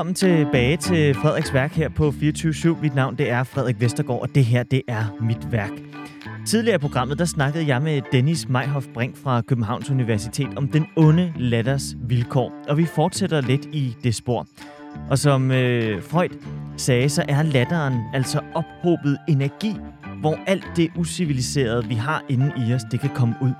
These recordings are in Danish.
velkommen tilbage til Frederiks Værk her på 24 Mit navn det er Frederik Vestergaard, og det her det er mit værk. Tidligere i programmet der snakkede jeg med Dennis Meihoff Brink fra Københavns Universitet om den onde latters vilkår, og vi fortsætter lidt i det spor. Og som øh, Freud sagde, så er latteren altså ophobet energi, hvor alt det usiviliserede, vi har inde i os, det kan komme ud.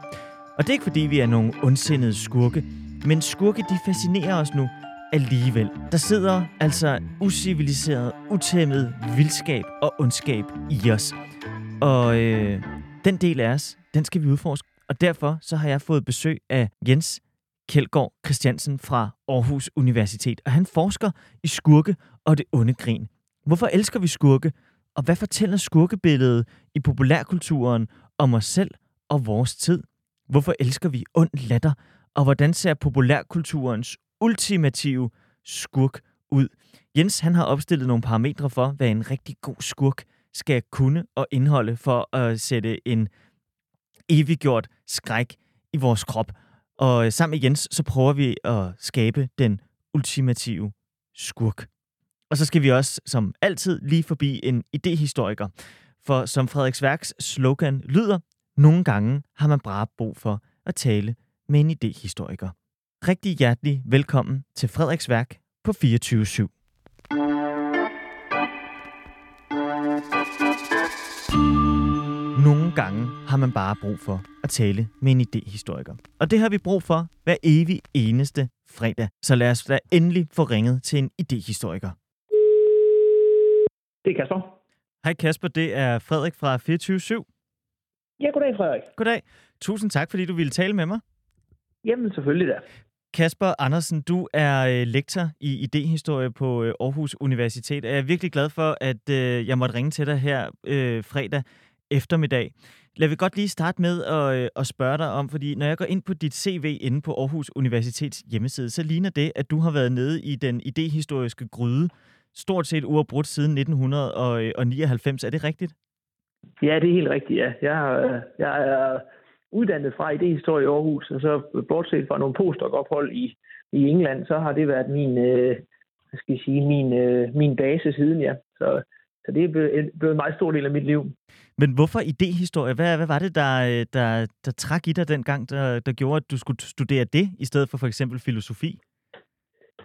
Og det er ikke fordi, vi er nogle ondsindede skurke, men skurke, de fascinerer os nu alligevel. Der sidder altså usiviliseret, utæmmet vildskab og ondskab i os. Og øh, den del af os, den skal vi udforske. Og derfor så har jeg fået besøg af Jens Kjeldgaard Christiansen fra Aarhus Universitet. Og han forsker i skurke og det onde grin. Hvorfor elsker vi skurke? Og hvad fortæller skurkebilledet i populærkulturen om os selv og vores tid? Hvorfor elsker vi ond latter? Og hvordan ser populærkulturens ultimative skurk ud? Jens han har opstillet nogle parametre for, hvad en rigtig god skurk skal kunne og indeholde for at sætte en eviggjort skræk i vores krop. Og øh, sammen med Jens, så prøver vi at skabe den ultimative skurk. Og så skal vi også, som altid, lige forbi en idehistoriker. For som Frederiks Værks slogan lyder, nogle gange har man bare brug for at tale med en idehistoriker. Rigtig hjertelig velkommen til Frederiks Værk på 24 /7. Nogle gange har man bare brug for at tale med en idehistoriker. Og det har vi brug for hver evig eneste fredag. Så lad os da endelig få ringet til en idehistoriker. Det er Kasper. Hej Kasper, det er Frederik fra 24 /7. Ja, goddag Frederik. Goddag. Tusind tak, fordi du ville tale med mig. Jamen, selvfølgelig da. Kasper Andersen, du er øh, lektor i idehistorie på øh, Aarhus Universitet. Jeg er virkelig glad for, at øh, jeg måtte ringe til dig her øh, fredag eftermiddag. Lad vi godt lige starte med at, at spørge dig om, fordi når jeg går ind på dit CV inde på Aarhus Universitets hjemmeside, så ligner det, at du har været nede i den idehistoriske gryde stort set uafbrudt siden 1999. Er det rigtigt? Ja, det er helt rigtigt, ja. Jeg, jeg er uddannet fra idehistorie i Aarhus, og så bortset fra nogle postdoc-ophold i, i England, så har det været min, øh, hvad skal jeg sige, min, øh, min base siden, ja. Så, så det er blevet, en meget stor del af mit liv. Men hvorfor idehistorie? Hvad, hvad var det, der, der, der trak i dig dengang, der, der gjorde, at du skulle studere det, i stedet for for eksempel filosofi?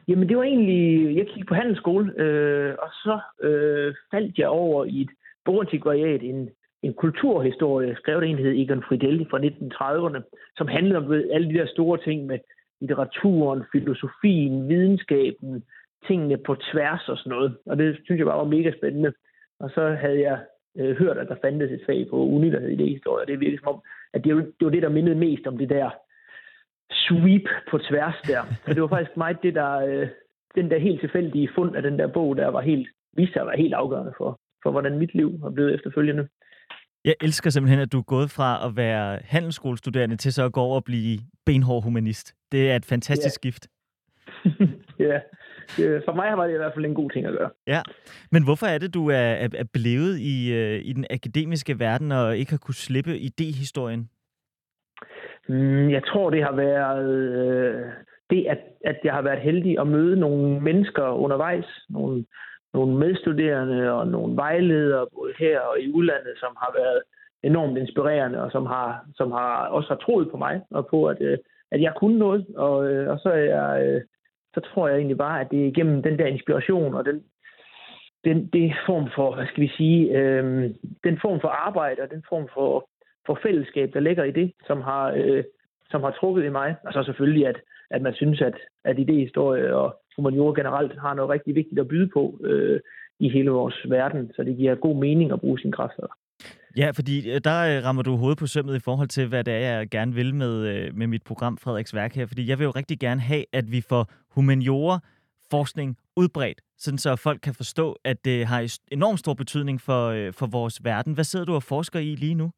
Jamen, det var egentlig... Jeg kiggede på handelsskole, øh, og så øh, faldt jeg over i et bogantikvariat, en, en kulturhistorie, skrevet af en, hed Egon Friedel fra 1930'erne, som handlede om ved, alle de der store ting med litteraturen, filosofien, videnskaben, tingene på tværs og sådan noget. Og det synes jeg bare var mega spændende. Og så havde jeg øh, hørt, at der fandtes et fag på uni, der hed idehistorie, og det virkede som om, at det, det var det, der mindede mest om det der sweep på tværs der. Så det var faktisk mig, det, der, øh, den der helt tilfældige fund af den der bog, der var helt, viste sig at være helt afgørende for, for hvordan mit liv har blevet efterfølgende. Jeg elsker simpelthen, at du er gået fra at være handelsskolestuderende til så at gå over og blive benhård humanist. Det er et fantastisk ja. skift. ja, for mig var det i hvert fald en god ting at gøre. Ja, men hvorfor er det, du er, er blevet i, øh, i den akademiske verden og ikke har kunne slippe idehistorien? Mm, jeg tror, det har været øh, det, at, at jeg har været heldig at møde nogle mennesker undervejs, nogle, nogle medstuderende og nogle vejledere, både her og i udlandet, som har været enormt inspirerende, og som har, som har også har troet på mig, og på, at, øh, at jeg kunne noget. Og, øh, og så, er jeg, øh, så tror jeg egentlig bare, at det er igennem den der inspiration og den, den det form for, hvad skal vi sige, øh, den form for arbejde og den form for for fællesskab, der ligger i det, som har, øh, som har trukket i mig. Og så selvfølgelig, at, at man synes, at, at idéhistorie og humaniora generelt har noget rigtig vigtigt at byde på øh, i hele vores verden, så det giver god mening at bruge sine kræfter. Ja, fordi øh, der øh, rammer du hovedet på sømmet i forhold til, hvad det er, jeg gerne vil med, øh, med mit program Frederiks Værk her. Fordi jeg vil jo rigtig gerne have, at vi får humaniora forskning udbredt, sådan så folk kan forstå, at det har enormt stor betydning for, for vores verden. Hvad sidder du og forsker i lige nu?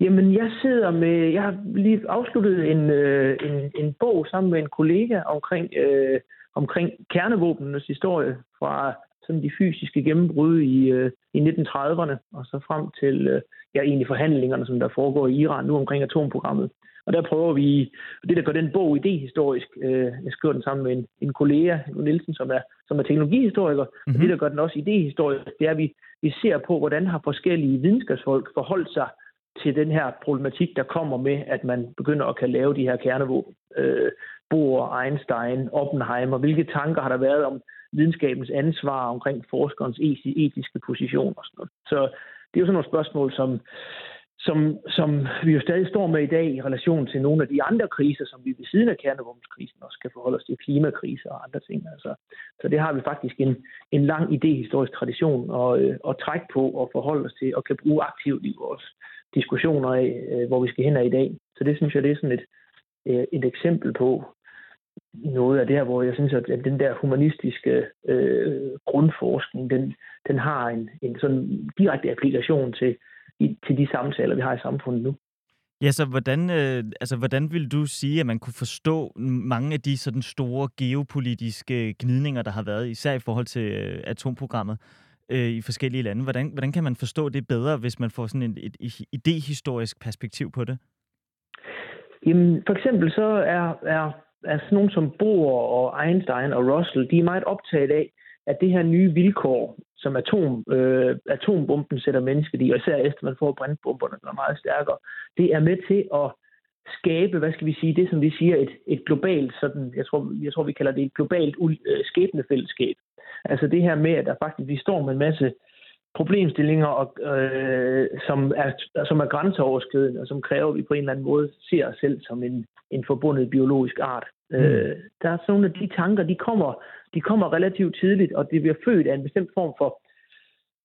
Jamen, jeg sidder med... Jeg har lige afsluttet en, øh, en, en bog sammen med en kollega omkring, øh, omkring kernevåbenenes historie fra sådan de fysiske gennembrud i, øh, i 1930'erne, og så frem til øh, ja, egentlig forhandlingerne, som der foregår i Iran nu omkring atomprogrammet. Og der prøver vi, og det der gør den bog idehistorisk, øh, jeg skriver den sammen med en, en kollega, Nielsen, som er, som er teknologihistoriker, mm-hmm. og det der gør den også idehistorisk, det er, at vi, vi ser på, hvordan har forskellige videnskabsfolk forholdt sig til den her problematik, der kommer med, at man begynder at kan lave de her kernevåben. Øh, Bohr, Einstein, Oppenheimer, hvilke tanker har der været om videnskabens ansvar omkring forskerens etiske position og sådan noget. Så det er jo sådan nogle spørgsmål, som, som, som vi jo stadig står med i dag i relation til nogle af de andre kriser, som vi ved siden af kernevåbenskrisen også kan forholde os til, klimakriser og andre ting. Altså, så det har vi faktisk en, en lang idehistorisk tradition at, øh, at trække på og forholde os til og kan bruge aktivt i vores diskussioner af, øh, hvor vi skal hen af i dag. Så det synes jeg, det er sådan et, øh, et eksempel på noget af det her, hvor jeg synes, at den der humanistiske øh, grundforskning, den, den har en, en sådan direkte applikation til, i, til de samtaler, vi har i samfundet nu. Ja, så hvordan, øh, altså, hvordan vil du sige, at man kunne forstå mange af de sådan store geopolitiske gnidninger, der har været, især i forhold til øh, atomprogrammet øh, i forskellige lande? Hvordan, hvordan kan man forstå det bedre, hvis man får sådan et, et, et idehistorisk perspektiv på det? Jamen, for eksempel så er, er, er sådan nogen som Bohr og Einstein og Russell, de er meget optaget af, at det her nye vilkår, som atom, øh, atombomben sætter mennesket i, og især efter man får brændbomberne, der er meget stærkere, det er med til at skabe, hvad skal vi sige, det som vi siger, et, et globalt, sådan, jeg tror, jeg tror, vi kalder det et globalt øh, skæbnefællesskab. Altså det her med, at der faktisk, vi står med en masse problemstillinger, og, øh, som, er, som er grænseoverskridende, og som kræver, at vi på en eller anden måde ser os selv som en, en forbundet biologisk art. Mm. Øh, der er sådan nogle af de tanker, de kommer, de kommer relativt tidligt, og det bliver født af en bestemt form for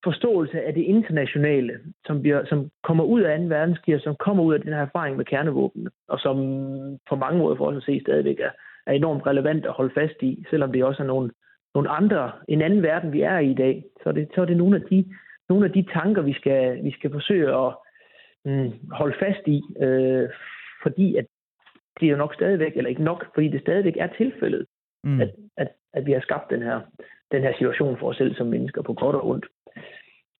forståelse af det internationale, som, bliver, som kommer ud af 2. verdenskrig, som kommer ud af den her erfaring med kernevåben, og som på mange måder for os at se stadigvæk er, er enormt relevant at holde fast i, selvom det også er nogle, nogle andre, en anden verden, vi er i i dag. Så er det, så er det nogle, af de, nogle af de tanker, vi skal, vi skal forsøge at mm, holde fast i, øh, fordi at det er jo nok stadigvæk, eller ikke nok, fordi det stadigvæk er tilfældet, mm. at, at, at vi har skabt den her, den her situation for os selv som mennesker på godt og ondt.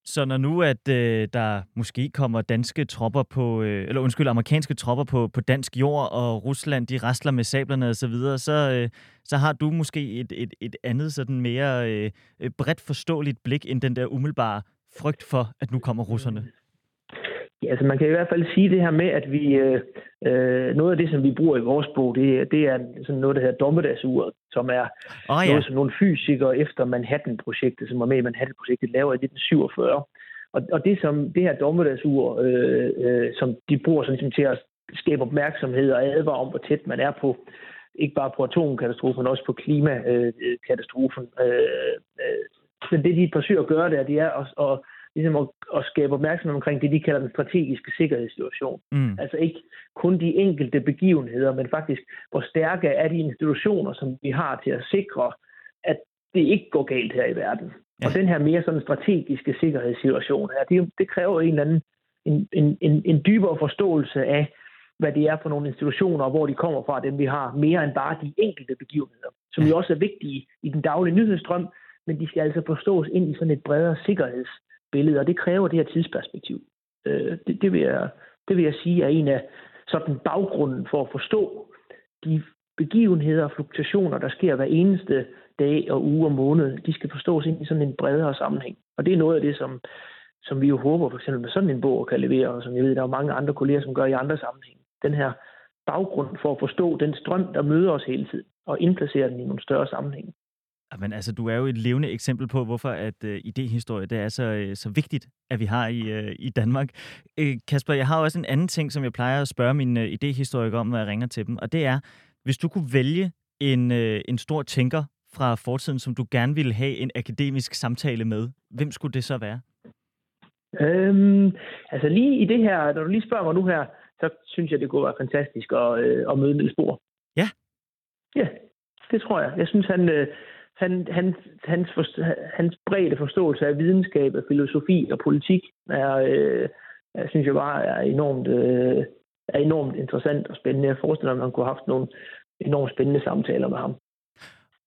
Så når nu, at øh, der måske kommer danske tropper på, øh, eller undskyld, amerikanske tropper på, på dansk jord, og Rusland, de rasler med sablerne og så videre, så, øh, så har du måske et, et, et andet sådan mere øh, bredt forståeligt blik end den der umiddelbare frygt for, at nu kommer russerne. Ja, altså man kan i hvert fald sige det her med, at vi øh, øh, noget af det, som vi bruger i vores bog, det, det er sådan noget, der hedder dommedagsuret, som er oh, ja. noget, som nogle fysikere efter Manhattan-projektet, som var med i Manhattan-projektet, laver i 1947. Og, og det, som det her dommedagsur, øh, øh, som de bruger sådan, ligesom til at skabe opmærksomhed og advare om, hvor tæt man er på, ikke bare på atomkatastrofen, men også på klimakatastrofen. Øh, øh, men det, de forsøger at gøre der, det er at, at ligesom at, at skabe opmærksomhed omkring det, de kalder den strategiske sikkerhedssituation. Mm. Altså ikke kun de enkelte begivenheder, men faktisk, hvor stærke er de institutioner, som vi har til at sikre, at det ikke går galt her i verden. Ja. Og den her mere sådan strategiske sikkerhedssituation her, det, det kræver en eller anden en, en, en, en dybere forståelse af, hvad det er for nogle institutioner, og hvor de kommer fra, dem vi har, mere end bare de enkelte begivenheder, som jo også er vigtige i den daglige nyhedsstrøm, men de skal altså forstås ind i sådan et bredere sikkerheds billede, og det kræver det her tidsperspektiv. Øh, det, det, vil jeg, det vil jeg sige er en af sådan baggrunden for at forstå de begivenheder og fluktuationer, der sker hver eneste dag og uge og måned. De skal forstås ind i sådan en bredere sammenhæng. Og det er noget af det, som, som vi jo håber for eksempel med sådan en bog kan levere, og som jeg ved, der er mange andre kolleger, som gør i andre sammenhæng. Den her baggrund for at forstå den strøm, der møder os hele tiden, og indplacere den i nogle større sammenhæng. Men altså, du er jo et levende eksempel på, hvorfor at uh, idehistorie det er så, uh, så vigtigt, at vi har i, uh, i Danmark. Uh, Kasper, jeg har også en anden ting, som jeg plejer at spørge mine uh, idehistorikere om, når jeg ringer til dem, og det er, hvis du kunne vælge en, uh, en stor tænker fra fortiden, som du gerne ville have en akademisk samtale med, hvem skulle det så være? Øhm, altså lige i det her, når du lige spørger mig nu her, så synes jeg, det kunne være fantastisk at, øh, at møde Niels Bohr. Ja? Ja, det tror jeg. Jeg synes, han, øh, han, han, hans, hans brede forståelse af videnskab, af filosofi og politik er, øh, jeg synes jeg bare er enormt, øh, er enormt interessant og spændende. Jeg forestiller mig, at man kunne have haft nogle enormt spændende samtaler med ham.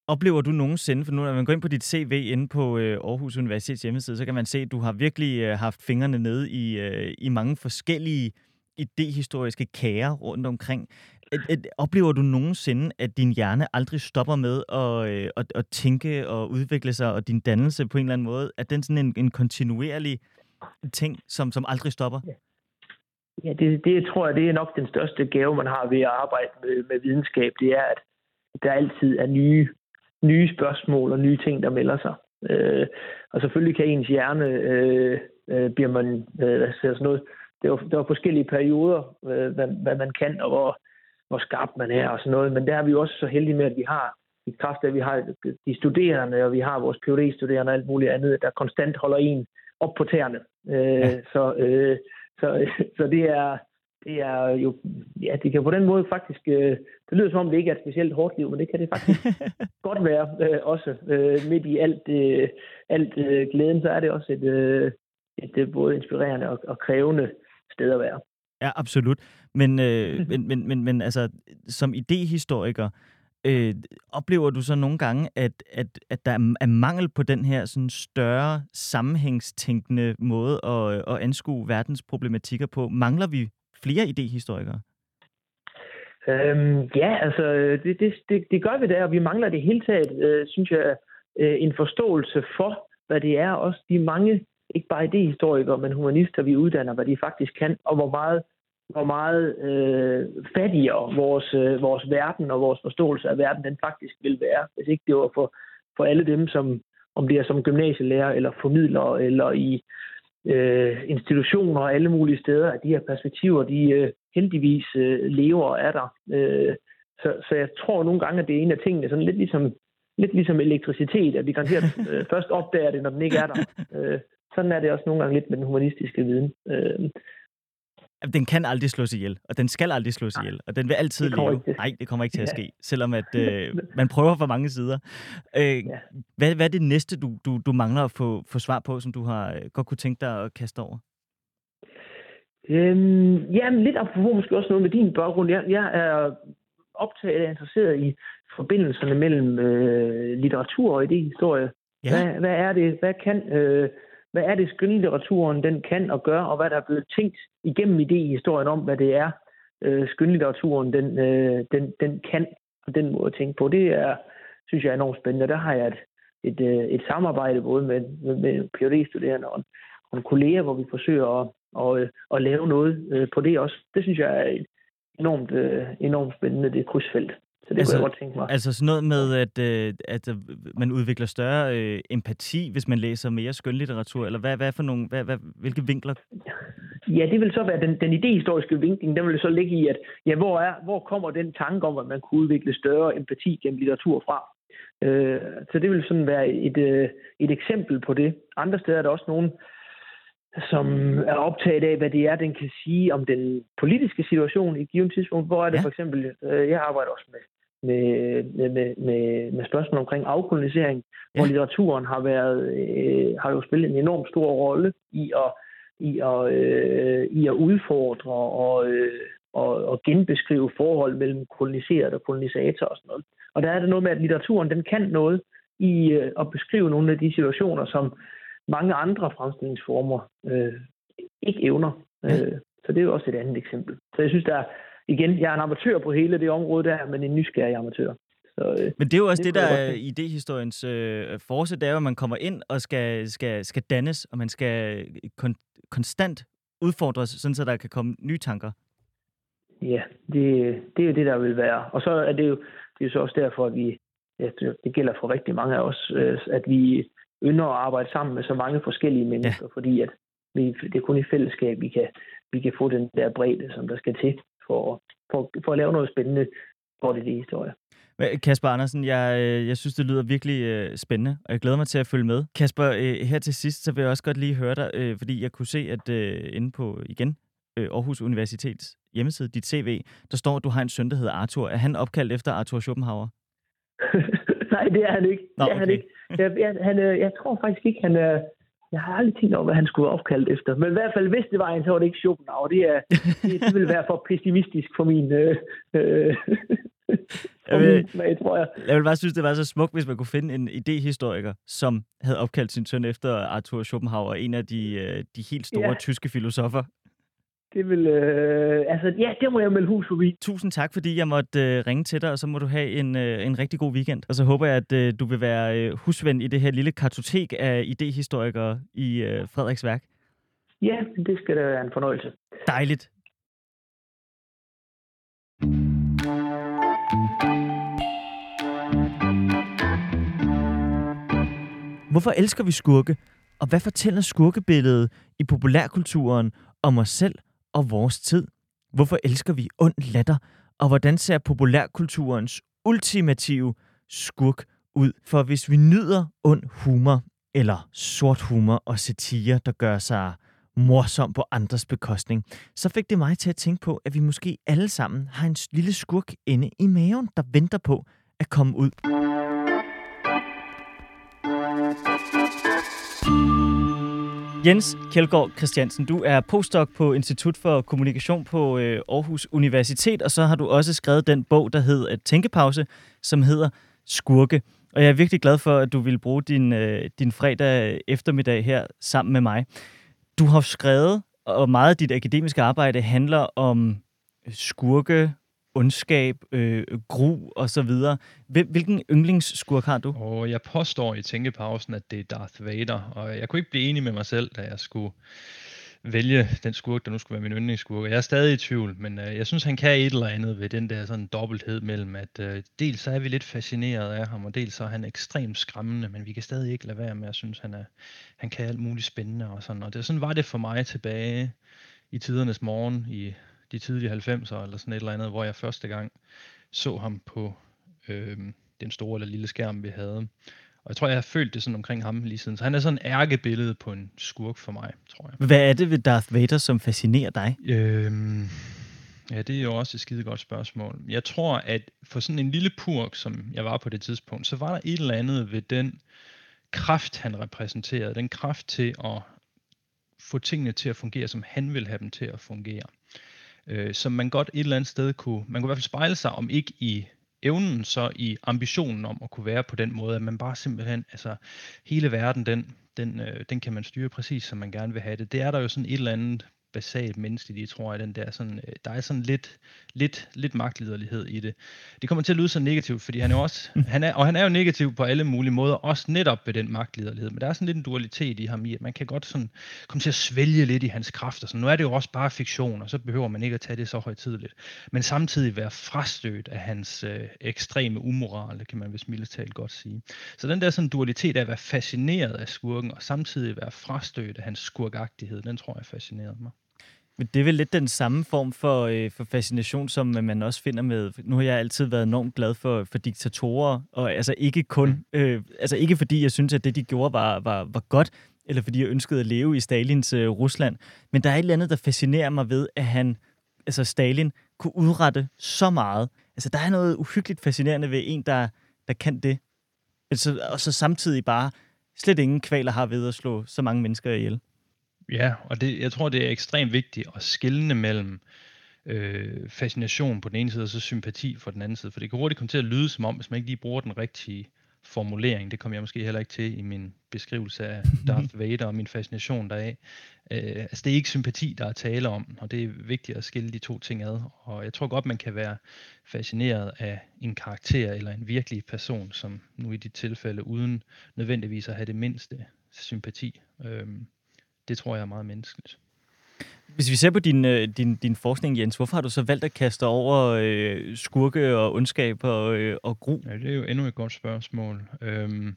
Oplever du nogensinde, for nu når man går ind på dit CV inde på øh, Aarhus Universitets hjemmeside, så kan man se, at du har virkelig øh, haft fingrene nede i, øh, i mange forskellige idehistoriske kager rundt omkring. At, at, oplever du nogensinde, at din hjerne aldrig stopper med at, øh, at, at tænke og udvikle sig, og din dannelse på en eller anden måde? at den sådan en, en kontinuerlig ting, som, som aldrig stopper? Ja. Ja, det, det tror jeg, det er nok den største gave, man har ved at arbejde med, med videnskab. Det er, at der altid er nye, nye spørgsmål og nye ting, der melder sig. Øh, og selvfølgelig kan ens hjerne, øh, øh, bliver man, øh, hvad siger sådan noget, det var, der var forskellige perioder, øh, hvad, hvad man kan, og hvor, hvor skarp man er og sådan noget. Men der er vi jo også så heldige med, at vi har i kraft af, at vi har de studerende, og vi har vores phd studerende og alt muligt andet, der konstant holder en op på tæerne. Øh, ja. Så øh, så, så det er, det er jo, ja, det kan på den måde faktisk, øh, det lyder som om det ikke er et specielt hårdt liv, men det kan det faktisk godt være øh, også. Øh, midt i alt, øh, alt øh, glæden, så er det også et, øh, et øh, både inspirerende og, og krævende sted at være. Ja, absolut. Men, øh, men, men, men, men altså, som idehistoriker, Øh, oplever du så nogle gange, at, at, at der er mangel på den her sådan større sammenhængstænkende måde at, at anskue verdens problematikker på? Mangler vi flere idehistorikere? Øhm, ja, altså det, det, det, det gør vi da, og vi mangler det hele taget, øh, synes jeg, øh, en forståelse for, hvad det er. Også de mange, ikke bare idehistorikere, men humanister, vi uddanner, hvad de faktisk kan, og hvor meget hvor meget øh, fattigere vores, øh, vores verden og vores forståelse af verden den faktisk vil være, hvis ikke det var for, for alle dem, som om det er som gymnasielærer eller formidler eller i øh, institutioner og alle mulige steder, at de her perspektiver, de øh, heldigvis øh, lever og er der. Øh, så, så jeg tror nogle gange, at det er en af tingene, sådan lidt ligesom, lidt ligesom elektricitet, at vi garanteret øh, først opdager det, når den ikke er der. Øh, sådan er det også nogle gange lidt med den humanistiske viden. Øh, den kan aldrig slås ihjel, og den skal aldrig slås ihjel, og den vil altid leve. Nej, det kommer ikke til at ske, selvom at øh, man prøver fra mange sider. Øh, ja. hvad, hvad er det næste, du, du, du mangler at få, få svar på, som du har øh, godt kunne tænke dig at kaste over? Øhm, jamen, lidt apropos måske også noget med din baggrund. Jeg, jeg er optaget og interesseret i forbindelserne mellem øh, litteratur og idehistorie. Ja. Hvad, hvad er det? Hvad kan øh, hvad er det skønlitteraturen den kan og gør, og hvad der er blevet tænkt igennem idé i historien om, hvad det er, øh, skønlitteraturen den, øh, den, den kan, og den måde at tænke på. Det er, synes jeg er enormt spændende. Der har jeg et, et, øh, et samarbejde både med, med, med PhD-studerende og, og en kollega, hvor vi forsøger at, og, øh, at lave noget øh, på det også. Det synes jeg er enormt, øh, enormt spændende, det krydsfelt. Så det altså, kunne jeg godt tænke mig. Altså sådan noget med, at, øh, at øh, man udvikler større øh, empati, hvis man læser mere skønlitteratur, eller hvad, hvad for nogle, hvad, hvad, hvilke vinkler? Ja, det vil så være den, den idehistoriske vinkling, den vil så ligge i, at ja, hvor, er, hvor kommer den tanke om, at man kunne udvikle større empati gennem litteratur fra? Øh, så det vil sådan være et, øh, et eksempel på det. Andre steder er der også nogen, som er optaget af, hvad det er, den kan sige om den politiske situation i et givet tidspunkt. Hvor er det ja. for eksempel, øh, jeg arbejder også med med, med, med, med spørgsmål omkring afkolonisering, ja. hvor litteraturen har været øh, har jo spillet en enorm stor rolle i at i at, øh, i at udfordre og, øh, og, og genbeskrive forhold mellem koloniseret og kolonisator og sådan noget. Og der er det noget med, at litteraturen den kan noget i øh, at beskrive nogle af de situationer, som mange andre fremstillingsformer øh, ikke evner. Øh, så det er jo også et andet eksempel. Så jeg synes, der er, igen, jeg er en amatør på hele det område der, men en nysgerrig amatør. Så, øh, Men det er jo også det, det der er idehistoriens øh, force, det er jo, at man kommer ind og skal, skal, skal dannes, og man skal kon- konstant udfordres, sådan så der kan komme nye tanker. Ja, det, det er jo det, der vil være. Og så er det jo, det er jo så også derfor, at vi, at det gælder for rigtig mange af os, øh, at vi ynder at arbejde sammen med så mange forskellige mennesker, ja. fordi at vi, det er kun i fællesskab, vi kan, vi kan få den der bredde, som der skal til for, for, for at lave noget spændende for det historie. Kasper Andersen, jeg, øh, jeg synes, det lyder virkelig øh, spændende, og jeg glæder mig til at følge med. Kasper, øh, her til sidst, så vil jeg også godt lige høre dig, fordi jeg kunne se, at inde på, igen, Aarhus Universitets hjemmeside, dit CV, der står, at du har en søn, der hedder Arthur. Er han opkaldt efter Arthur Schopenhauer? Nej, det er han ikke. Nå, det er han ikke. Jeg, jeg, han, jeg tror faktisk ikke, han er... Jeg har aldrig tænkt over, hvad han skulle være opkaldt efter. Men i hvert fald, hvis det var en, så var det ikke Schopenhauer. Det, er, det, det ville være for pessimistisk for min... Øh, øh, jeg, vil, smag, tror jeg. jeg vil bare synes, det var så smukt, hvis man kunne finde en idehistoriker, som havde opkaldt sin søn efter Arthur Schopenhauer, en af de, øh, de helt store ja. tyske filosofer. Det vil... Øh, altså, ja, det må jeg melde hus forbi. Tusind tak, fordi jeg måtte øh, ringe til dig, og så må du have en, øh, en rigtig god weekend. Og så håber jeg, at øh, du vil være øh, husven i det her lille kartotek af idehistorikere i øh, Frederiks værk. Ja, det skal da være en fornøjelse. Dejligt. Hvorfor elsker vi skurke? Og hvad fortæller skurkebilledet i populærkulturen om os selv og vores tid? Hvorfor elsker vi ond latter? Og hvordan ser populærkulturens ultimative skurk ud? For hvis vi nyder ond humor, eller sort humor og satire, der gør sig morsom på andres bekostning, så fik det mig til at tænke på, at vi måske alle sammen har en lille skurk inde i maven, der venter på at komme ud. Jens Kjeldgaard Christiansen, du er postdoc på Institut for Kommunikation på øh, Aarhus Universitet, og så har du også skrevet den bog, der hedder øh, Tænkepause, som hedder Skurke. Og jeg er virkelig glad for, at du vil bruge din, øh, din fredag eftermiddag her sammen med mig. Du har skrevet, og meget af dit akademiske arbejde handler om skurke, ondskab, øh, gru og så videre. Hvilken yndlingsskurk har du? Og jeg påstår i tænkepausen, at det er Darth Vader, og jeg kunne ikke blive enig med mig selv, da jeg skulle vælge den skurk, der nu skulle være min yndlingsskurk. Jeg er stadig i tvivl, men øh, jeg synes, han kan et eller andet ved den der sådan dobbelthed mellem, at øh, dels så er vi lidt fascineret af ham, og dels så er han ekstremt skræmmende, men vi kan stadig ikke lade være med at synes, han, er, han kan alt muligt spændende og sådan. Og det, sådan var det for mig tilbage i tidernes morgen i de tidlige 90'er eller sådan et eller andet, hvor jeg første gang så ham på øh, den store eller lille skærm, vi havde. Og jeg tror, jeg har følt det sådan omkring ham lige siden. Så han er sådan en ærkebillede på en skurk for mig, tror jeg. Hvad er det ved Darth Vader, som fascinerer dig? Øhm, ja, det er jo også et skide godt spørgsmål. Jeg tror, at for sådan en lille purk, som jeg var på det tidspunkt, så var der et eller andet ved den kraft, han repræsenterede. Den kraft til at få tingene til at fungere, som han vil have dem til at fungere øh, som man godt et eller andet sted kunne, man kunne i hvert fald spejle sig, om ikke i evnen, så i ambitionen om at kunne være på den måde, at man bare simpelthen, altså hele verden, den, den, øh, den kan man styre præcis, som man gerne vil have det. Det er der jo sådan et eller andet basalt menneskeligt i, tror jeg, den der sådan, øh, der er sådan lidt, lidt, lidt magtliderlighed i det. Det kommer til at lyde så negativt, fordi han er også, mm. han er, og han er jo negativ på alle mulige måder, også netop ved den magtliderlighed, men der er sådan lidt en dualitet i ham i, at man kan godt sådan komme til at svælge lidt i hans kræfter. Så nu er det jo også bare fiktion, og så behøver man ikke at tage det så højtidligt. Men samtidig være frastødt af hans øh, ekstreme umoral, kan man vist mildt talt godt sige. Så den der sådan dualitet af at være fascineret af skurken, og samtidig være frastødt af hans skurkagtighed, den tror jeg fascinerede mig. Men det er vel lidt den samme form for, øh, for fascination, som man også finder med... Nu har jeg altid været enormt glad for, for diktatorer, og altså ikke kun... Mm. Øh, altså ikke fordi jeg synes, at det, de gjorde, var, var, var godt, eller fordi jeg ønskede at leve i Stalins øh, Rusland. Men der er et eller andet, der fascinerer mig ved, at han, altså Stalin, kunne udrette så meget. Altså der er noget uhyggeligt fascinerende ved en, der, der kan det. Altså, og så samtidig bare slet ingen kvaler har ved at slå så mange mennesker ihjel. Ja, og det, jeg tror, det er ekstremt vigtigt at skille mellem øh, fascination på den ene side, og så sympati på den anden side. For det kan hurtigt komme til at lyde som om, hvis man ikke lige bruger den rigtige formulering, det kommer jeg måske heller ikke til i min beskrivelse af Darth Vader og min fascination deraf. Øh, altså det er ikke sympati, der er tale om, og det er vigtigt at skille de to ting ad. Og jeg tror godt, man kan være fascineret af en karakter eller en virkelig person, som nu i dit tilfælde, uden nødvendigvis at have det mindste sympati. Øh, det tror jeg er meget menneskeligt. Hvis vi ser på din, øh, din, din forskning, Jens, hvorfor har du så valgt at kaste over øh, skurke og ondskab og, øh, og gru? Ja, det er jo endnu et godt spørgsmål. Øhm,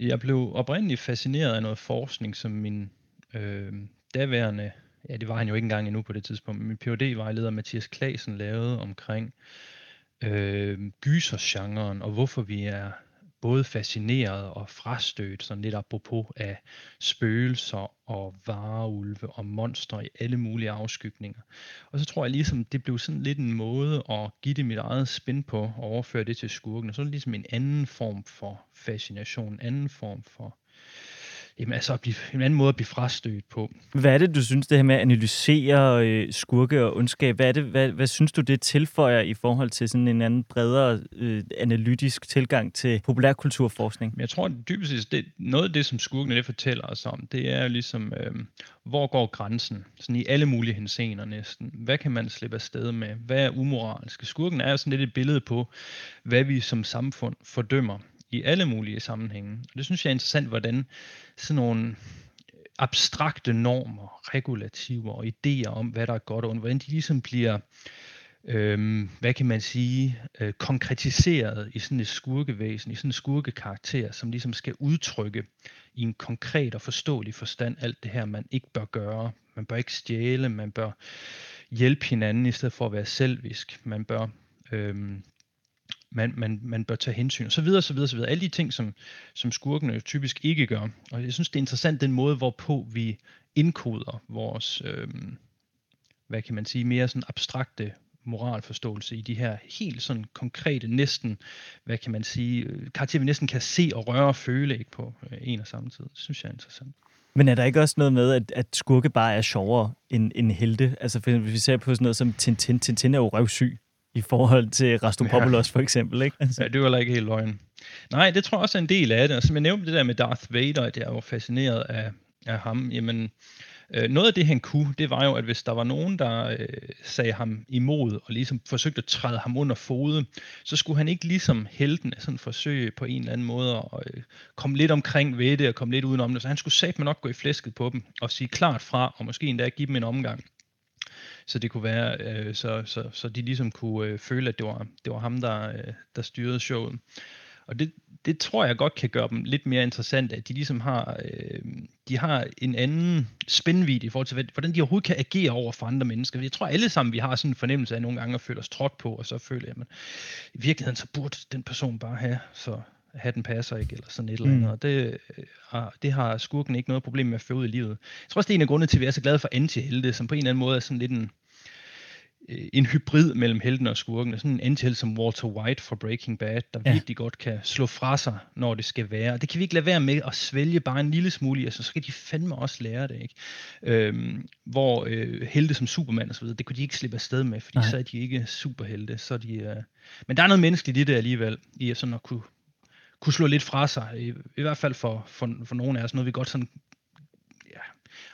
jeg blev oprindeligt fascineret af noget forskning, som min øh, daværende, ja det var han jo ikke engang endnu på det tidspunkt, min phd vejleder Mathias Klasen lavede omkring øh, gysergenren, og hvorfor vi er både fascineret og frastødt, sådan lidt apropos af spøgelser og vareulve og monstre i alle mulige afskygninger. Og så tror jeg ligesom, det blev sådan lidt en måde at give det mit eget spin på og overføre det til skurken. Og så er det ligesom en anden form for fascination, en anden form for jamen altså at blive, en anden måde at blive frastødt på. Hvad er det, du synes, det her med at analysere øh, skurke og ondskab, hvad, er det, hvad, hvad synes du, det tilføjer i forhold til sådan en anden bredere øh, analytisk tilgang til populærkulturforskning? Jeg tror, dybest set, det, noget af det, som skurkene det fortæller os om, det er jo ligesom, øh, hvor går grænsen? Sådan i alle mulige henseender næsten. Hvad kan man slippe afsted med? Hvad er umoralsk? Skurken er sådan lidt et billede på, hvad vi som samfund fordømmer i alle mulige sammenhænge. Og det synes jeg er interessant, hvordan sådan nogle abstrakte normer, regulativer og idéer om, hvad der er godt og ondt, hvordan de ligesom bliver, øhm, hvad kan man sige, øh, konkretiseret i sådan et skurkevæsen, i sådan en skurkekarakter, som ligesom skal udtrykke i en konkret og forståelig forstand alt det her, man ikke bør gøre. Man bør ikke stjæle, man bør hjælpe hinanden i stedet for at være selvisk. Man bør øhm, man, man, man bør tage hensyn, og så videre, så videre, så videre. Alle de ting, som, som skurkene jo typisk ikke gør. Og jeg synes, det er interessant den måde, hvorpå vi indkoder vores, øh, hvad kan man sige, mere sådan abstrakte moralforståelse i de her helt sådan konkrete, næsten, hvad kan man sige, øh, karakterer, vi næsten kan se og røre og føle ikke på øh, en og samme tid. Det synes jeg er interessant. Men er der ikke også noget med, at, at skurke bare er sjovere end, end helte? Altså, for, hvis vi ser på sådan noget som Tintin, Tintin er jo røvsyg i forhold til Rastopoulos ja. for eksempel, ikke? Altså. Ja, det var ikke helt løgn. Nej, det tror jeg også er en del af det. Og som jeg nævnte det der med Darth Vader, at jeg var fascineret af, af ham, jamen, øh, noget af det, han kunne, det var jo, at hvis der var nogen, der øh, sagde ham imod, og ligesom forsøgte at træde ham under fodet, så skulle han ikke ligesom helten sådan forsøge på en eller anden måde at øh, komme lidt omkring ved det, og komme lidt udenom det. Så han skulle satme nok gå i flæsket på dem, og sige klart fra, og måske endda give dem en omgang så det kunne være, øh, så, så, så de ligesom kunne øh, føle, at det var, det var ham, der, øh, der styrede showet. Og det, det tror jeg godt kan gøre dem lidt mere interessant, at de ligesom har, øh, de har en anden spændvidde i forhold til, hvordan de overhovedet kan agere over for andre mennesker. Jeg tror alle sammen, vi har sådan en fornemmelse af nogle gange at føle os trådt på, og så føler jeg, at i virkeligheden så burde den person bare have, så den passer ikke, eller sådan et eller andet. Mm. Og det, øh, det har skurken ikke noget problem med at få ud i livet. Jeg tror også, det er en af grundene til, at vi er så glade for antihelte, som på en eller anden måde er sådan lidt en, øh, en hybrid mellem helten og skurken. Sådan en antihelt som Walter White fra Breaking Bad, der ja. virkelig godt kan slå fra sig, når det skal være. Og det kan vi ikke lade være med at svælge bare en lille smule i, altså så kan de fandme også lære det, ikke? Øhm, hvor øh, helte som Superman og så videre, det kunne de ikke slippe afsted med, fordi Nej. så er de ikke superhelte, så er de... Øh... Men der er noget menneskeligt i det alligevel, i at sådan at kunne kunne slå lidt fra sig, i, i hvert fald for, for, for nogle af os, noget vi godt sådan, ja,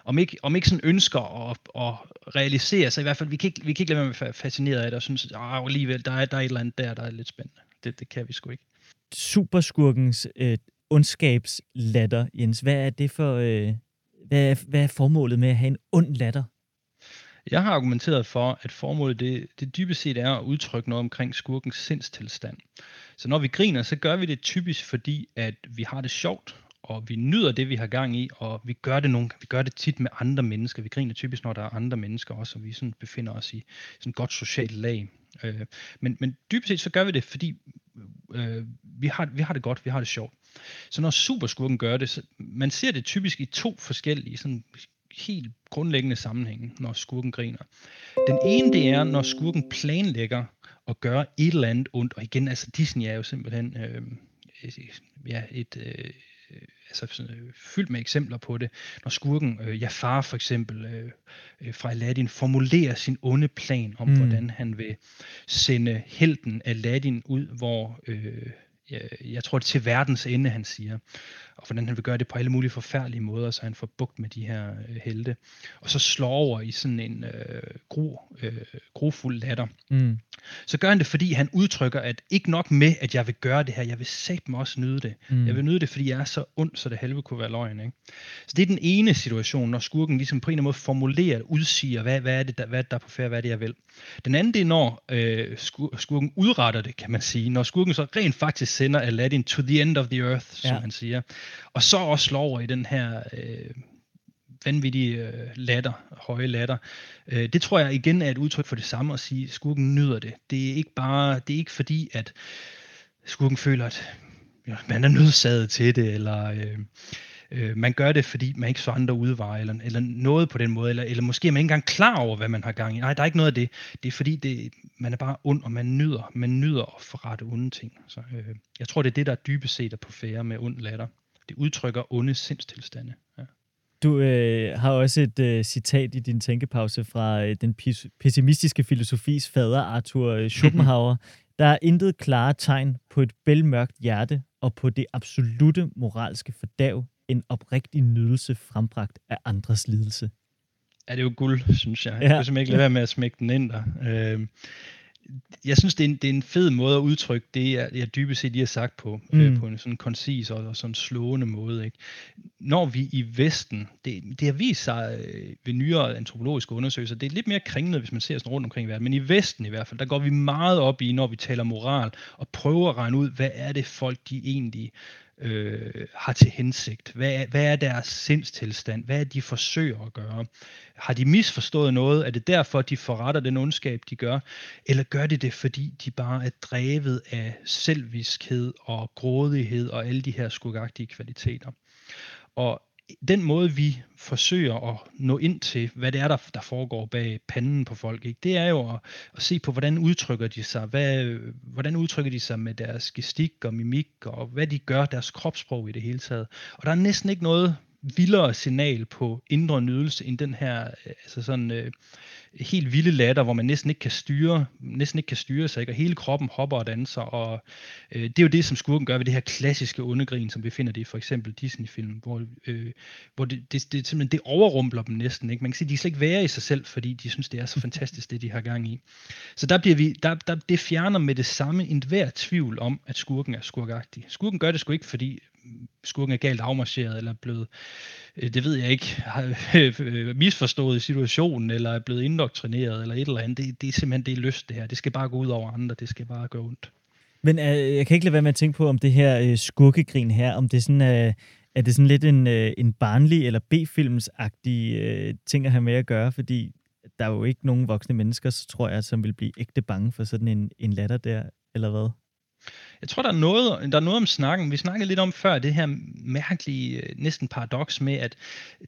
om ikke, om ikke sådan ønsker at, at realisere, så i hvert fald, vi kan ikke, vi kan ikke lade være med at være fascineret af det, og synes, at alligevel, der er, der er et eller andet der, der er lidt spændende. Det, det kan vi sgu ikke. Superskurkens øh, ondskabslatter, Jens, hvad er det for, øh, hvad, er, hvad er formålet med at have en ond latter? Jeg har argumenteret for, at formålet det, det dybest set er at udtrykke noget omkring skurkens sindstilstand. Så når vi griner, så gør vi det typisk fordi, at vi har det sjovt, og vi nyder det, vi har gang i, og vi gør det, nogle, vi gør det tit med andre mennesker. Vi griner typisk, når der er andre mennesker også, og vi sådan befinder os i sådan et godt socialt lag. Øh, men, men dybest set så gør vi det, fordi øh, vi, har, vi har det godt, vi har det sjovt. Så når superskurken gør det, så man ser det typisk i to forskellige sådan helt grundlæggende sammenhænge, når skurken griner. Den ene, det er, når skurken planlægger at gøre et eller andet ondt, og igen, altså Disney er jo simpelthen øh, ja, et, øh, altså sådan, øh, fyldt med eksempler på det. Når skurken, øh, Jafar for eksempel, øh, øh, fra Aladdin, formulerer sin onde plan om, mm. hvordan han vil sende helten Aladdin ud, hvor øh, jeg, jeg tror det er til verdens ende, han siger og hvordan han vil gøre det på alle mulige forfærdelige måder, så han får bugt med de her øh, helte. Og så slår over i sådan en øh, gro, øh, grofuld latter. Mm. Så gør han det, fordi han udtrykker, at ikke nok med, at jeg vil gøre det her, jeg vil satme også nyde det. Mm. Jeg vil nyde det, fordi jeg er så ond, så det halve kunne være løgn. Ikke? Så det er den ene situation, når skurken ligesom på en eller anden måde formulerer, udsiger, hvad, hvad, er det, der, hvad er det, der er på færd, hvad er det, jeg vil. Den anden, det er, når øh, skurken udretter det, kan man sige. Når skurken så rent faktisk sender Aladdin to the end of the earth, som ja. han siger. Og så også slår over i den her øh, vanvittige øh, latter, høje latter. Øh, det tror jeg igen er et udtryk for det samme at sige, at skurken nyder det. Det er ikke bare, det er ikke fordi, at skurken føler, at ja, man er nødsaget til det, eller øh, øh, man gør det, fordi man ikke så andre udveje, eller, eller noget på den måde, eller, eller måske er man ikke engang klar over, hvad man har gang i. Nej, der er ikke noget af det. Det er fordi, det, man er bare ond, og man nyder, man nyder at forrette onde ting. Så øh, jeg tror, det er det, der dybest set er på færre med ond latter. Det udtrykker onde sindstilstande. Ja. Du øh, har også et øh, citat i din tænkepause fra øh, den pessimistiske filosofis fader, Arthur øh, Schopenhauer. Der er intet klare tegn på et bælmørkt hjerte og på det absolute moralske fordav, en oprigtig nydelse frembragt af andres lidelse. Ja, det er jo guld, synes jeg. Jeg kan simpelthen ikke lade være med at smække den ind der. Øh, jeg synes, det er, en, det er en fed måde at udtrykke det, jeg, jeg dybest set lige har sagt på, øh, mm. øh, på en sådan koncis og, og sådan slående måde. Ikke? Når vi i Vesten, det, det har vist sig øh, ved nyere antropologiske undersøgelser, det er lidt mere kringlet, hvis man ser sådan rundt omkring i verden, men i Vesten i hvert fald, der går vi meget op i, når vi taler moral, og prøver at regne ud, hvad er det folk, de egentlig øh, har til hensigt? Hvad er, hvad er deres sindstilstand? Hvad er de forsøger at gøre? Har de misforstået noget? Er det derfor, de forretter den ondskab, de gør? Eller gør de det, fordi de bare er drevet af selviskhed og grådighed og alle de her skugagtige kvaliteter? Og den måde, vi forsøger at nå ind til, hvad det er, der, der foregår bag panden på folk, ikke? det er jo at, at se på, hvordan udtrykker de sig, hvad, hvordan udtrykker de sig med deres gestik og mimik, og hvad de gør, deres kropssprog i det hele taget. Og der er næsten ikke noget vildere signal på indre nydelse end den her øh, altså sådan, øh, helt vilde latter, hvor man næsten ikke kan styre, næsten ikke kan styre sig, ikke? og hele kroppen hopper og danser, og øh, det er jo det, som skurken gør ved det her klassiske undergrin, som vi finder det i for eksempel Disney-film, hvor, øh, hvor det, det, det, simpelthen, det overrumpler dem næsten. Ikke? Man kan sige, at de slet ikke være i sig selv, fordi de synes, det er så fantastisk, det de har gang i. Så der bliver vi, der, der, det fjerner med det samme en hver tvivl om, at skurken er skurkagtig. Skurken gør det sgu ikke, fordi skurken er galt afmarcheret, eller blevet, Øh, det ved jeg ikke, har øh, øh, misforstået situationen, eller er blevet indoktrineret, eller et eller andet. Det, det er simpelthen det er lyst, det her. Det skal bare gå ud over andre, det skal bare gå ondt. Men øh, jeg kan ikke lade være med at tænke på, om det her øh, skurkegrin her, om det er sådan, er det sådan lidt en, øh, en barnlig eller B-filmsagtig øh, ting at have med at gøre, fordi der er jo ikke nogen voksne mennesker, så tror jeg, som vil blive ægte bange for sådan en, en latter der, eller hvad? Jeg tror, der er, noget, der er noget om snakken. Vi snakkede lidt om før det her mærkelige, øh, næsten paradoks med, at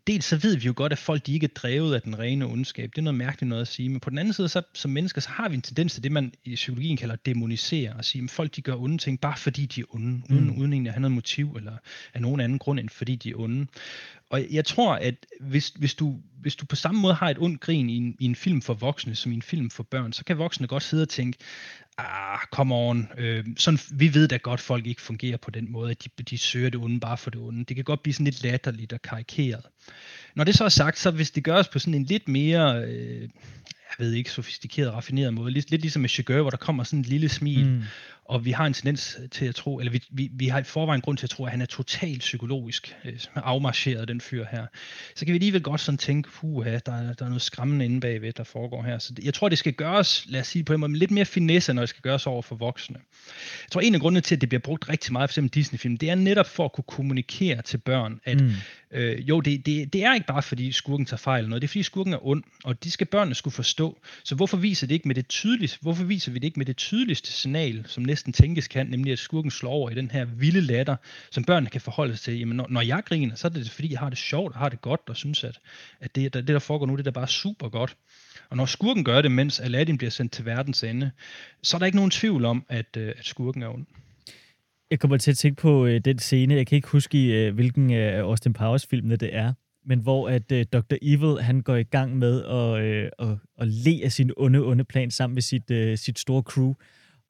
dels så ved vi jo godt, at folk de ikke er drevet af den rene ondskab. Det er noget mærkeligt noget at sige. Men på den anden side, så, som mennesker, så har vi en tendens til det, man i psykologien kalder demonisere. At sige, at folk de gør onde ting, bare fordi de er onde, uden, mm. uden egentlig at have noget motiv, eller af nogen anden grund, end fordi de er onde. Og jeg tror, at hvis, hvis, du, hvis du på samme måde har et ondt grin i en, i en film for voksne, som i en film for børn, så kan voksne godt sidde og tænke, ah, come on, øh, sådan, vi ved da godt, at folk ikke fungerer på den måde, at de, de søger det onde bare for det onde. Det kan godt blive sådan lidt latterligt og karikeret. Når det så er sagt, så hvis det gøres på sådan en lidt mere, øh, jeg ved ikke, sofistikeret, raffineret måde, lidt, lidt ligesom med Chigurh, hvor der kommer sådan et lille smil, mm og vi har en tendens til at tro, eller vi, vi, vi har i forvejen grund til at tro, at han er totalt psykologisk øh, afmarcheret, den fyr her. Så kan vi alligevel godt sådan tænke, puha, der, der er noget skræmmende inde bagved, der foregår her. Så jeg tror, det skal gøres, lad os sige på en måde, lidt mere finesse, når det skal gøres over for voksne. Jeg tror, en af grundene til, at det bliver brugt rigtig meget, for eksempel Disney-film, det er netop for at kunne kommunikere til børn, at mm. øh, jo, det, det, det er ikke bare fordi skurken tager fejl eller noget, det er fordi skurken er ond, og de skal børnene skulle forstå. Så hvorfor viser det ikke med det tydeligste, hvorfor viser vi det ikke med det tydeligste signal, som næsten næsten tænkes kan, nemlig at skurken slår over i den her vilde latter, som børnene kan forholde sig til. Jamen, når, når jeg griner, så er det fordi, jeg har det sjovt og har det godt, og synes, at, at det, det, der foregår nu, det er bare super godt. Og når skurken gør det, mens Aladdin bliver sendt til verdens ende, så er der ikke nogen tvivl om, at, øh, at skurken er ond. Jeg kommer til at tænke på øh, den scene, jeg kan ikke huske, øh, hvilken af øh, Austin Powers-filmene det er, men hvor at øh, Dr. Evil, han går i gang med at, øh, at, at le af sin onde, onde plan sammen med sit, øh, sit store crew.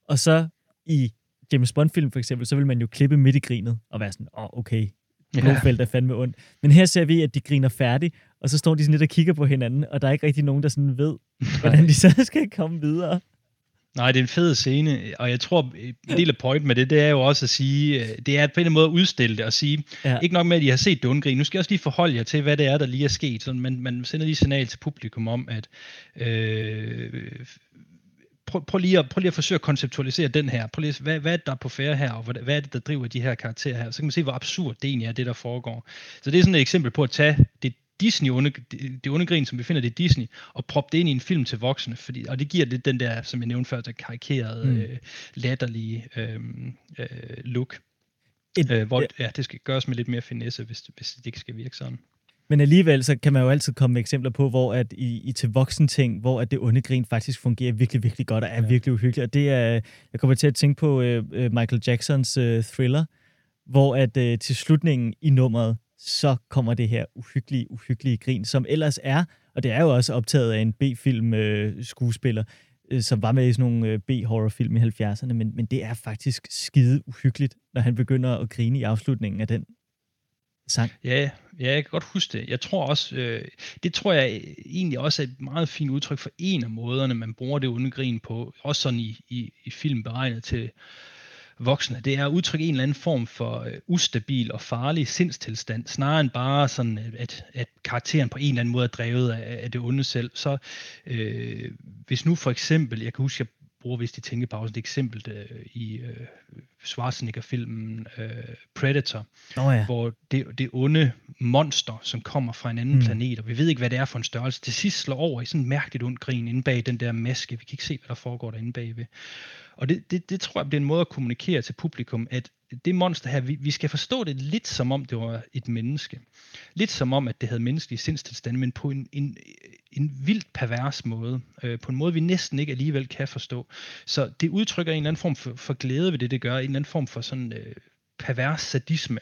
Og så i James Bond-film for eksempel, så vil man jo klippe midt i grinet og være sådan, åh, oh, okay, Blofeld er fandme ondt. Men her ser vi, at de griner færdigt, og så står de sådan lidt og kigger på hinanden, og der er ikke rigtig nogen, der sådan ved, hvordan de så skal komme videre. Nej, det er en fed scene, og jeg tror, en del af point med det, det er jo også at sige, øh, det er på en eller anden måde at udstille det og sige, ja. ikke nok med, at I har set det undgrin, nu skal jeg også lige forholde jer til, hvad det er, der lige er sket. Så man, man sender lige signal til publikum om, at øh, prøv, prøv, lige at, prøv lige at forsøge at konceptualisere den her. Prøv lige, hvad, hvad er det, der er på færre her, og hvad, hvad er det, der driver de her karakterer her? Så kan man se, hvor absurd det egentlig er, det der foregår. Så det er sådan et eksempel på at tage det Disney onde, det onde grin, som vi finder det Disney, og proppe det ind i en film til voksne, fordi, og det giver det den der, som jeg nævnte før, der karikerede, mm. øh, latterlige øh, øh, look. Et, øh, hvor, ja, det skal gøres med lidt mere finesse, hvis, hvis det ikke skal virke sådan. Men alligevel, så kan man jo altid komme med eksempler på, hvor at i, i til voksen ting, hvor at det onde grin faktisk fungerer virkelig, virkelig godt og er ja. virkelig uhyggeligt. Og det er, jeg kommer til at tænke på uh, Michael Jacksons uh, Thriller, hvor at øh, til slutningen i nummeret, så kommer det her uhyggelige, uhyggelige grin, som ellers er, og det er jo også optaget af en B-film øh, skuespiller, øh, som var med i sådan nogle øh, B-horrorfilm i 70'erne, men, men det er faktisk skide uhyggeligt, når han begynder at grine i afslutningen af den sang. Ja, ja, jeg kan godt huske det. Jeg tror også, øh, det tror jeg egentlig også er et meget fint udtryk for en af måderne, man bruger det undergrin på, også sådan i, i, i film beregnet til voksne. Det er at udtrykke en eller anden form for øh, ustabil og farlig sindstilstand, snarere end bare sådan, at, at karakteren på en eller anden måde er drevet af, af det onde selv. Så øh, hvis nu for eksempel, jeg kan huske, jeg bruger vist i tænkepausen et eksempel øh, i øh, Schwarzenegger-filmen øh, Predator, oh ja. hvor det, det onde monster, som kommer fra en anden mm. planet, og vi ved ikke, hvad det er for en størrelse, til sidst slår over i sådan en mærkeligt ondt grin inde bag den der maske. Vi kan ikke se, hvad der foregår derinde bagved. Og det, det, det tror jeg bliver en måde at kommunikere til publikum, at det monster her, vi, vi skal forstå det lidt som om det var et menneske. Lidt som om, at det havde menneskelige sindstilstande, men på en, en, en vildt pervers måde. Øh, på en måde, vi næsten ikke alligevel kan forstå. Så det udtrykker en eller anden form for, for glæde ved det, det gør. En eller anden form for sådan... Øh, pervers sadisme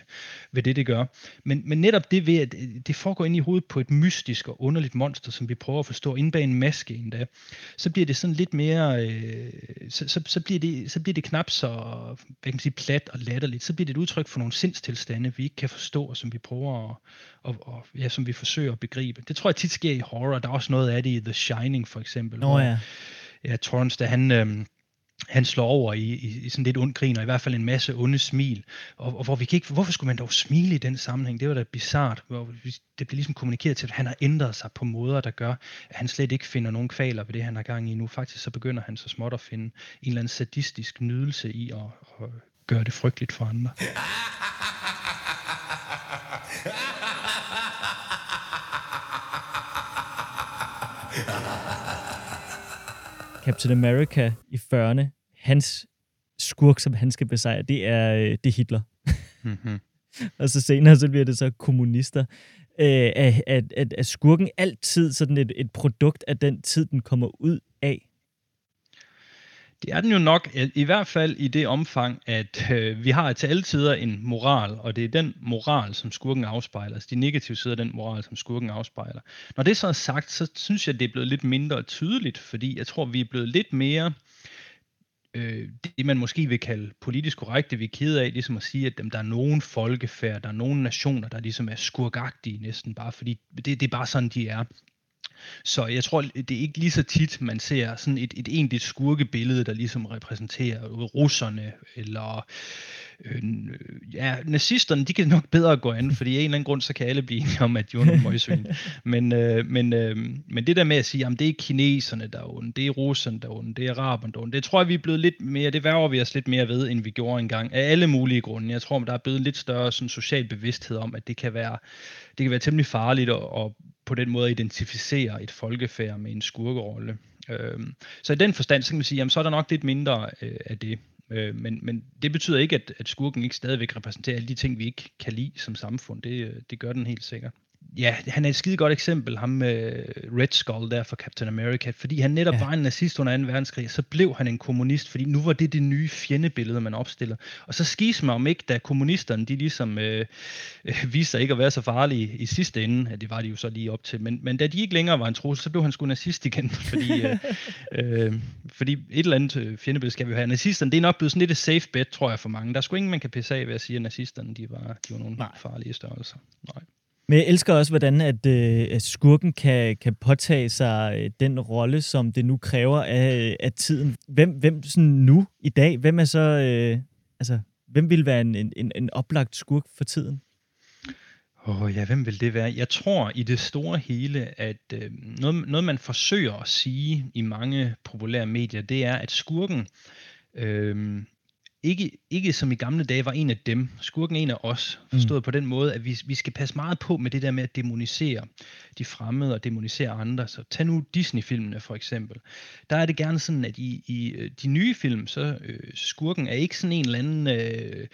ved det, det gør. Men, men netop det ved, at det foregår ind i hovedet på et mystisk og underligt monster, som vi prøver at forstå inde bag en maske endda, så bliver det sådan lidt mere, øh, så, så, så, bliver det, så bliver det knap så, hvad kan man sige, plat og latterligt. Så bliver det et udtryk for nogle sindstilstande, vi ikke kan forstå, og som vi prøver at, og, og, ja, som vi forsøger at begribe. Det tror jeg tit sker i horror. Der er også noget af det i The Shining, for eksempel. Nå ja. ja, Torrance, da han... Øh, han slår over i, i, i sådan lidt ond grin, og i hvert fald en masse onde smil. Og, og hvor vi kan ikke, hvorfor skulle man dog smile i den sammenhæng? Det var da bizart. Hvor det bliver ligesom kommunikeret til, at han har ændret sig på måder, der gør, at han slet ikke finder nogen kvaler ved det, han har gang i nu. Faktisk så begynder han så småt at finde en eller anden sadistisk nydelse i at, at gøre det frygteligt for andre. Captain America i 40'erne, hans skurk, som han skal besejre, det er, øh, det er Hitler. Mm-hmm. og så senere, så bliver det så kommunister. Øh, at, at, at, at skurken altid sådan et, et produkt af den tid, den kommer ud? Det er den jo nok, i hvert fald i det omfang, at øh, vi har til alle tider en moral, og det er den moral, som skurken afspejler, altså de negative sider af den moral, som skurken afspejler. Når det så er sagt, så synes jeg, det er blevet lidt mindre tydeligt, fordi jeg tror, vi er blevet lidt mere øh, det, man måske vil kalde politisk korrekt, det vi er ked af, ligesom at sige, at dem, der er nogen folkefærd, der er nogen nationer, der ligesom er skurkagtige næsten, bare fordi det, det er bare sådan, de er. Så jeg tror, det er ikke lige så tit, man ser sådan et, et egentligt skurkebillede, der ligesom repræsenterer russerne, eller øh, ja, nazisterne, de kan nok bedre gå an, fordi af en eller anden grund, så kan alle blive enige om, at de er nogle møgsvin. Men, øh, men, øh, men det der med at sige, at det er kineserne, der er onde, det er russerne, der er onde, det er araberne, der er onde, det tror jeg, vi er blevet lidt mere, det værger vi os lidt mere ved, end vi gjorde engang, af alle mulige grunde. Jeg tror, der er blevet lidt større sådan, social bevidsthed om, at det kan være, det kan være temmelig farligt at, at på den måde identificere et folkefærd med en skurkerolle. Øh, så i den forstand, så kan man sige, jamen, så er der nok lidt mindre øh, af det. Øh, men, men det betyder ikke, at, at skurken ikke stadigvæk repræsenterer alle de ting, vi ikke kan lide som samfund. Det, øh, det gør den helt sikkert ja, han er et skide godt eksempel, ham med Red Skull der for Captain America, fordi han netop ja. var en nazist under 2. verdenskrig, så blev han en kommunist, fordi nu var det det nye fjendebillede, man opstiller. Og så skis mig om ikke, da kommunisterne, de ligesom øh, øh, viste sig ikke at være så farlige i sidste ende, ja, det var de jo så lige op til, men, men da de ikke længere var en trussel, så blev han sgu nazist igen, fordi, øh, øh, fordi et eller andet øh, fjendebillede skal vi jo have. Nazisterne, det er nok blevet sådan lidt et safe bet, tror jeg, for mange. Der er sgu ingen, man kan pisse af ved at sige, at nazisterne, de var, de var nogle Nej. farlige størrelser. Nej. Men jeg elsker også, hvordan at, øh, at skurken kan, kan påtage sig øh, den rolle, som det nu kræver af, øh, af tiden. Hvem, hvem sådan nu i dag, hvem er så, øh, altså, hvem vil være en, en, en oplagt skurk for tiden? Åh oh, ja, hvem vil det være? Jeg tror i det store hele, at øh, noget, noget man forsøger at sige i mange populære medier, det er, at skurken øh, ikke, ikke som i gamle dage var en af dem, skurken en af os, forstået mm. på den måde, at vi, vi skal passe meget på med det der med at demonisere de fremmede og demonisere andre. Så tag nu Disney-filmene for eksempel. Der er det gerne sådan, at i, i øh, de nye film, så øh, skurken er ikke sådan en eller anden øh,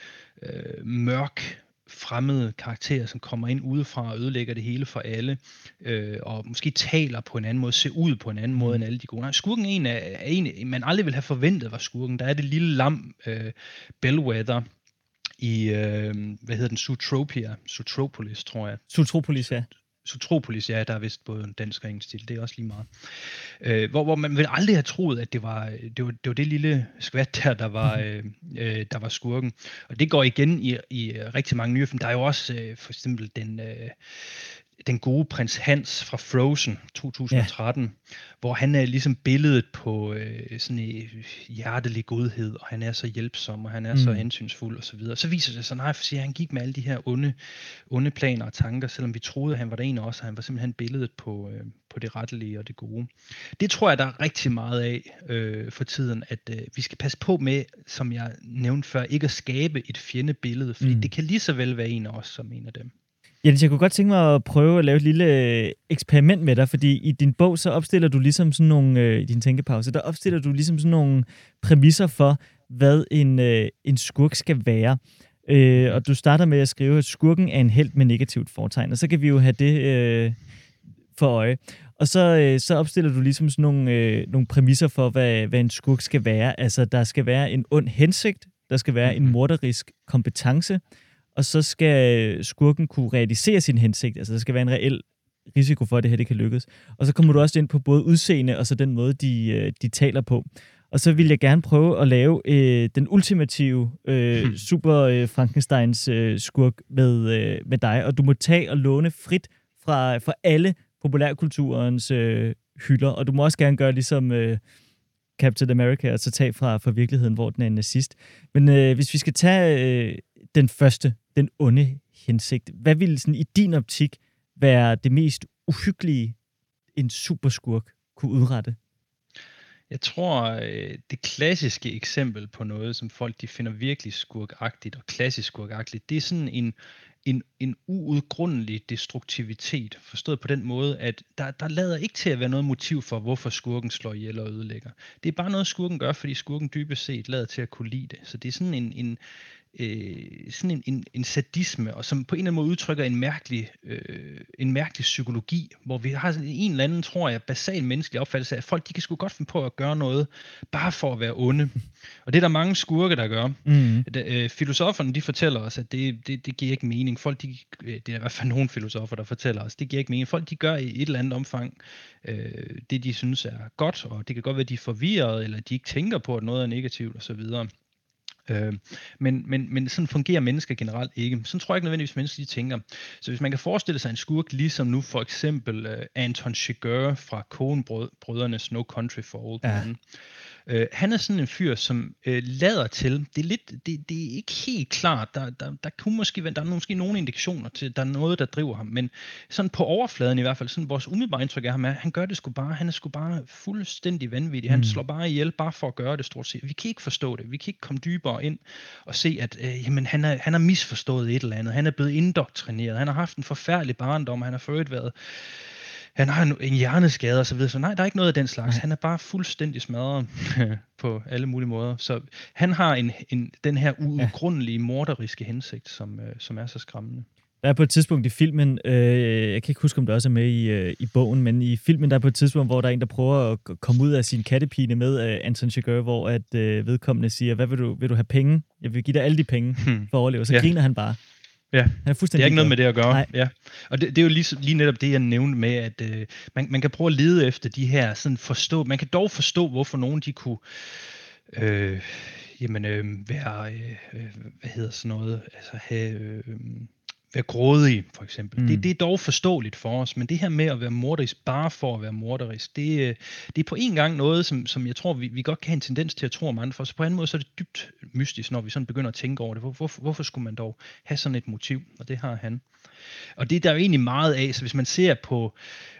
øh, mørk fremmede karakterer, som kommer ind udefra og ødelægger det hele for alle, øh, og måske taler på en anden måde, ser ud på en anden måde end alle de gode. Nej, skurken er en, er en man aldrig vil have forventet var skurken. Der er det lille lam, øh, Bellwether, i, øh, hvad hedder den, Zootropia, Zootropolis, tror jeg. Zootropolis, ja. Zootropolis, ja, der er vist både en dansk og engelsk stil, det er også lige meget. Øh, hvor, hvor man vil aldrig have troet, at det var det, var, det, var det lille skvat der, der var, øh, øh, der var skurken. Og det går igen i, i rigtig mange nye film. Der er jo også øh, for eksempel den, øh, den gode prins Hans fra Frozen 2013, ja. hvor han er ligesom billedet på øh, sådan en hjertelig godhed, og han er så hjælpsom, og han er mm. så hensynsfuld og så videre. Så viser det sig, nej, for siger, han gik med alle de her onde, onde planer og tanker, selvom vi troede, at han var der en af os, og han var simpelthen billedet på, øh, på det rettelige og det gode. Det tror jeg, der er rigtig meget af øh, for tiden, at øh, vi skal passe på med, som jeg nævnte før, ikke at skabe et fjendebillede, fordi mm. det kan lige så vel være en af os som en af dem. Jens, jeg kunne godt tænke mig at prøve at lave et lille øh, eksperiment med dig, fordi i din bog, så opstiller du ligesom sådan nogle, øh, i din tænkepause, der opstiller du ligesom sådan nogle præmisser for, hvad en, øh, en skurk skal være. Øh, og du starter med at skrive, at skurken er en held med negativt fortegn, og så kan vi jo have det øh, for øje. Og så, øh, så opstiller du ligesom sådan nogle, øh, nogle præmisser for, hvad, hvad en skurk skal være. Altså, der skal være en ond hensigt, der skal være en morderisk kompetence, og så skal skurken kunne realisere sin hensigt. Altså, der skal være en reel risiko for, at det her det kan lykkes. Og så kommer du også ind på både udseende og så den måde, de, øh, de taler på. Og så vil jeg gerne prøve at lave øh, den ultimative øh, hmm. super øh, Frankensteins øh, skurk med, øh, med dig. Og du må tage og låne frit fra, fra alle populærkulturens øh, hylder. Og du må også gerne gøre ligesom øh, Captain America, og så tage fra, fra virkeligheden, hvor den er en nazist. Men øh, hvis vi skal tage øh, den første, den onde hensigt. Hvad ville sådan i din optik være det mest uhyggelige, en superskurk kunne udrette? Jeg tror, øh, det klassiske eksempel på noget, som folk de finder virkelig skurkagtigt og klassisk skurkagtigt, det er sådan en, en, en uudgrundelig destruktivitet, forstået på den måde, at der, der lader ikke til at være noget motiv for, hvorfor skurken slår ihjel og ødelægger. Det er bare noget, skurken gør, fordi skurken dybest set lader til at kunne lide det. Så det er sådan en, en, øh, sådan en, en, en sadisme, og som på en eller anden måde udtrykker en mærkelig, øh, en mærkelig psykologi, hvor vi har en eller anden, tror jeg, basal menneskelig opfattelse af, at folk de kan sgu godt finde på at gøre noget, bare for at være onde. Og det er der mange skurke, der gør. Mm. Da, øh, filosoferne, de fortæller os, at det, det, det giver ikke mening. Folk, de, øh, det er i hvert fald nogle filosofer, der fortæller os, det giver ikke mening. Folk, de gør i et eller andet omfang øh, det, de synes er godt, og det kan godt være, at de er forvirret, eller de ikke tænker på, at noget er negativt osv., Øh, men, men, men sådan fungerer mennesker generelt ikke. Sådan tror jeg ikke nødvendigvis, mennesker de tænker. Så hvis man kan forestille sig en skurk, ligesom nu for eksempel uh, Anton Chigurh fra Coen-brødrenes No Country for Old Men, ja. Øh, han er sådan en fyr, som øh, lader til, det er, lidt, det, det er ikke helt klart, der, der, der kunne måske der er måske nogle indikationer til, der er noget, der driver ham, men sådan på overfladen i hvert fald, sådan vores umiddelbare indtryk af ham er, han gør det sgu bare, han er sgu bare fuldstændig vanvittig, han mm. slår bare ihjel, bare for at gøre det stort set. Vi kan ikke forstå det, vi kan ikke komme dybere ind og se, at øh, jamen, han, er, han har misforstået et eller andet, han er blevet indoktrineret, han har haft en forfærdelig barndom, han har ført været han har en, en hjerneskade og så videre. Så nej, der er ikke noget af den slags. Han er bare fuldstændig smadret på alle mulige måder. Så han har en, en, den her ugrundelige, morderiske hensigt, som, øh, som er så skræmmende. Der er på et tidspunkt i filmen, øh, jeg kan ikke huske, om det også er med i, øh, i bogen, men i filmen der er på et tidspunkt, hvor der er en, der prøver at komme ud af sin kattepine med øh, Anton Chigurh, hvor at øh, vedkommende siger, hvad vil du, vil du have penge? Jeg vil give dig alle de penge hmm. for at overleve. Så ja. griner han bare. Ja, han er fuldstændig det er ikke noget med det at gøre. Nej. Ja. Og det, det er jo lige, lige netop det, jeg nævnte med, at øh, man, man kan prøve at lede efter de her, sådan forstå, man kan dog forstå, hvorfor nogen de kunne øh, jamen, øh, være, øh, øh hvad hedder sådan noget, altså have... Øh, være grådig, for eksempel. Mm. Det, det er dog forståeligt for os, men det her med at være morderisk, bare for at være morderisk, det, øh, det er på en gang noget, som, som jeg tror, vi, vi godt kan have en tendens til at tro om andre, for så på en måde så er det dybt mystisk, når vi sådan begynder at tænke over det. Hvor, hvor, hvorfor skulle man dog have sådan et motiv? Og det har han. Og det er der jo egentlig meget af, så hvis man ser på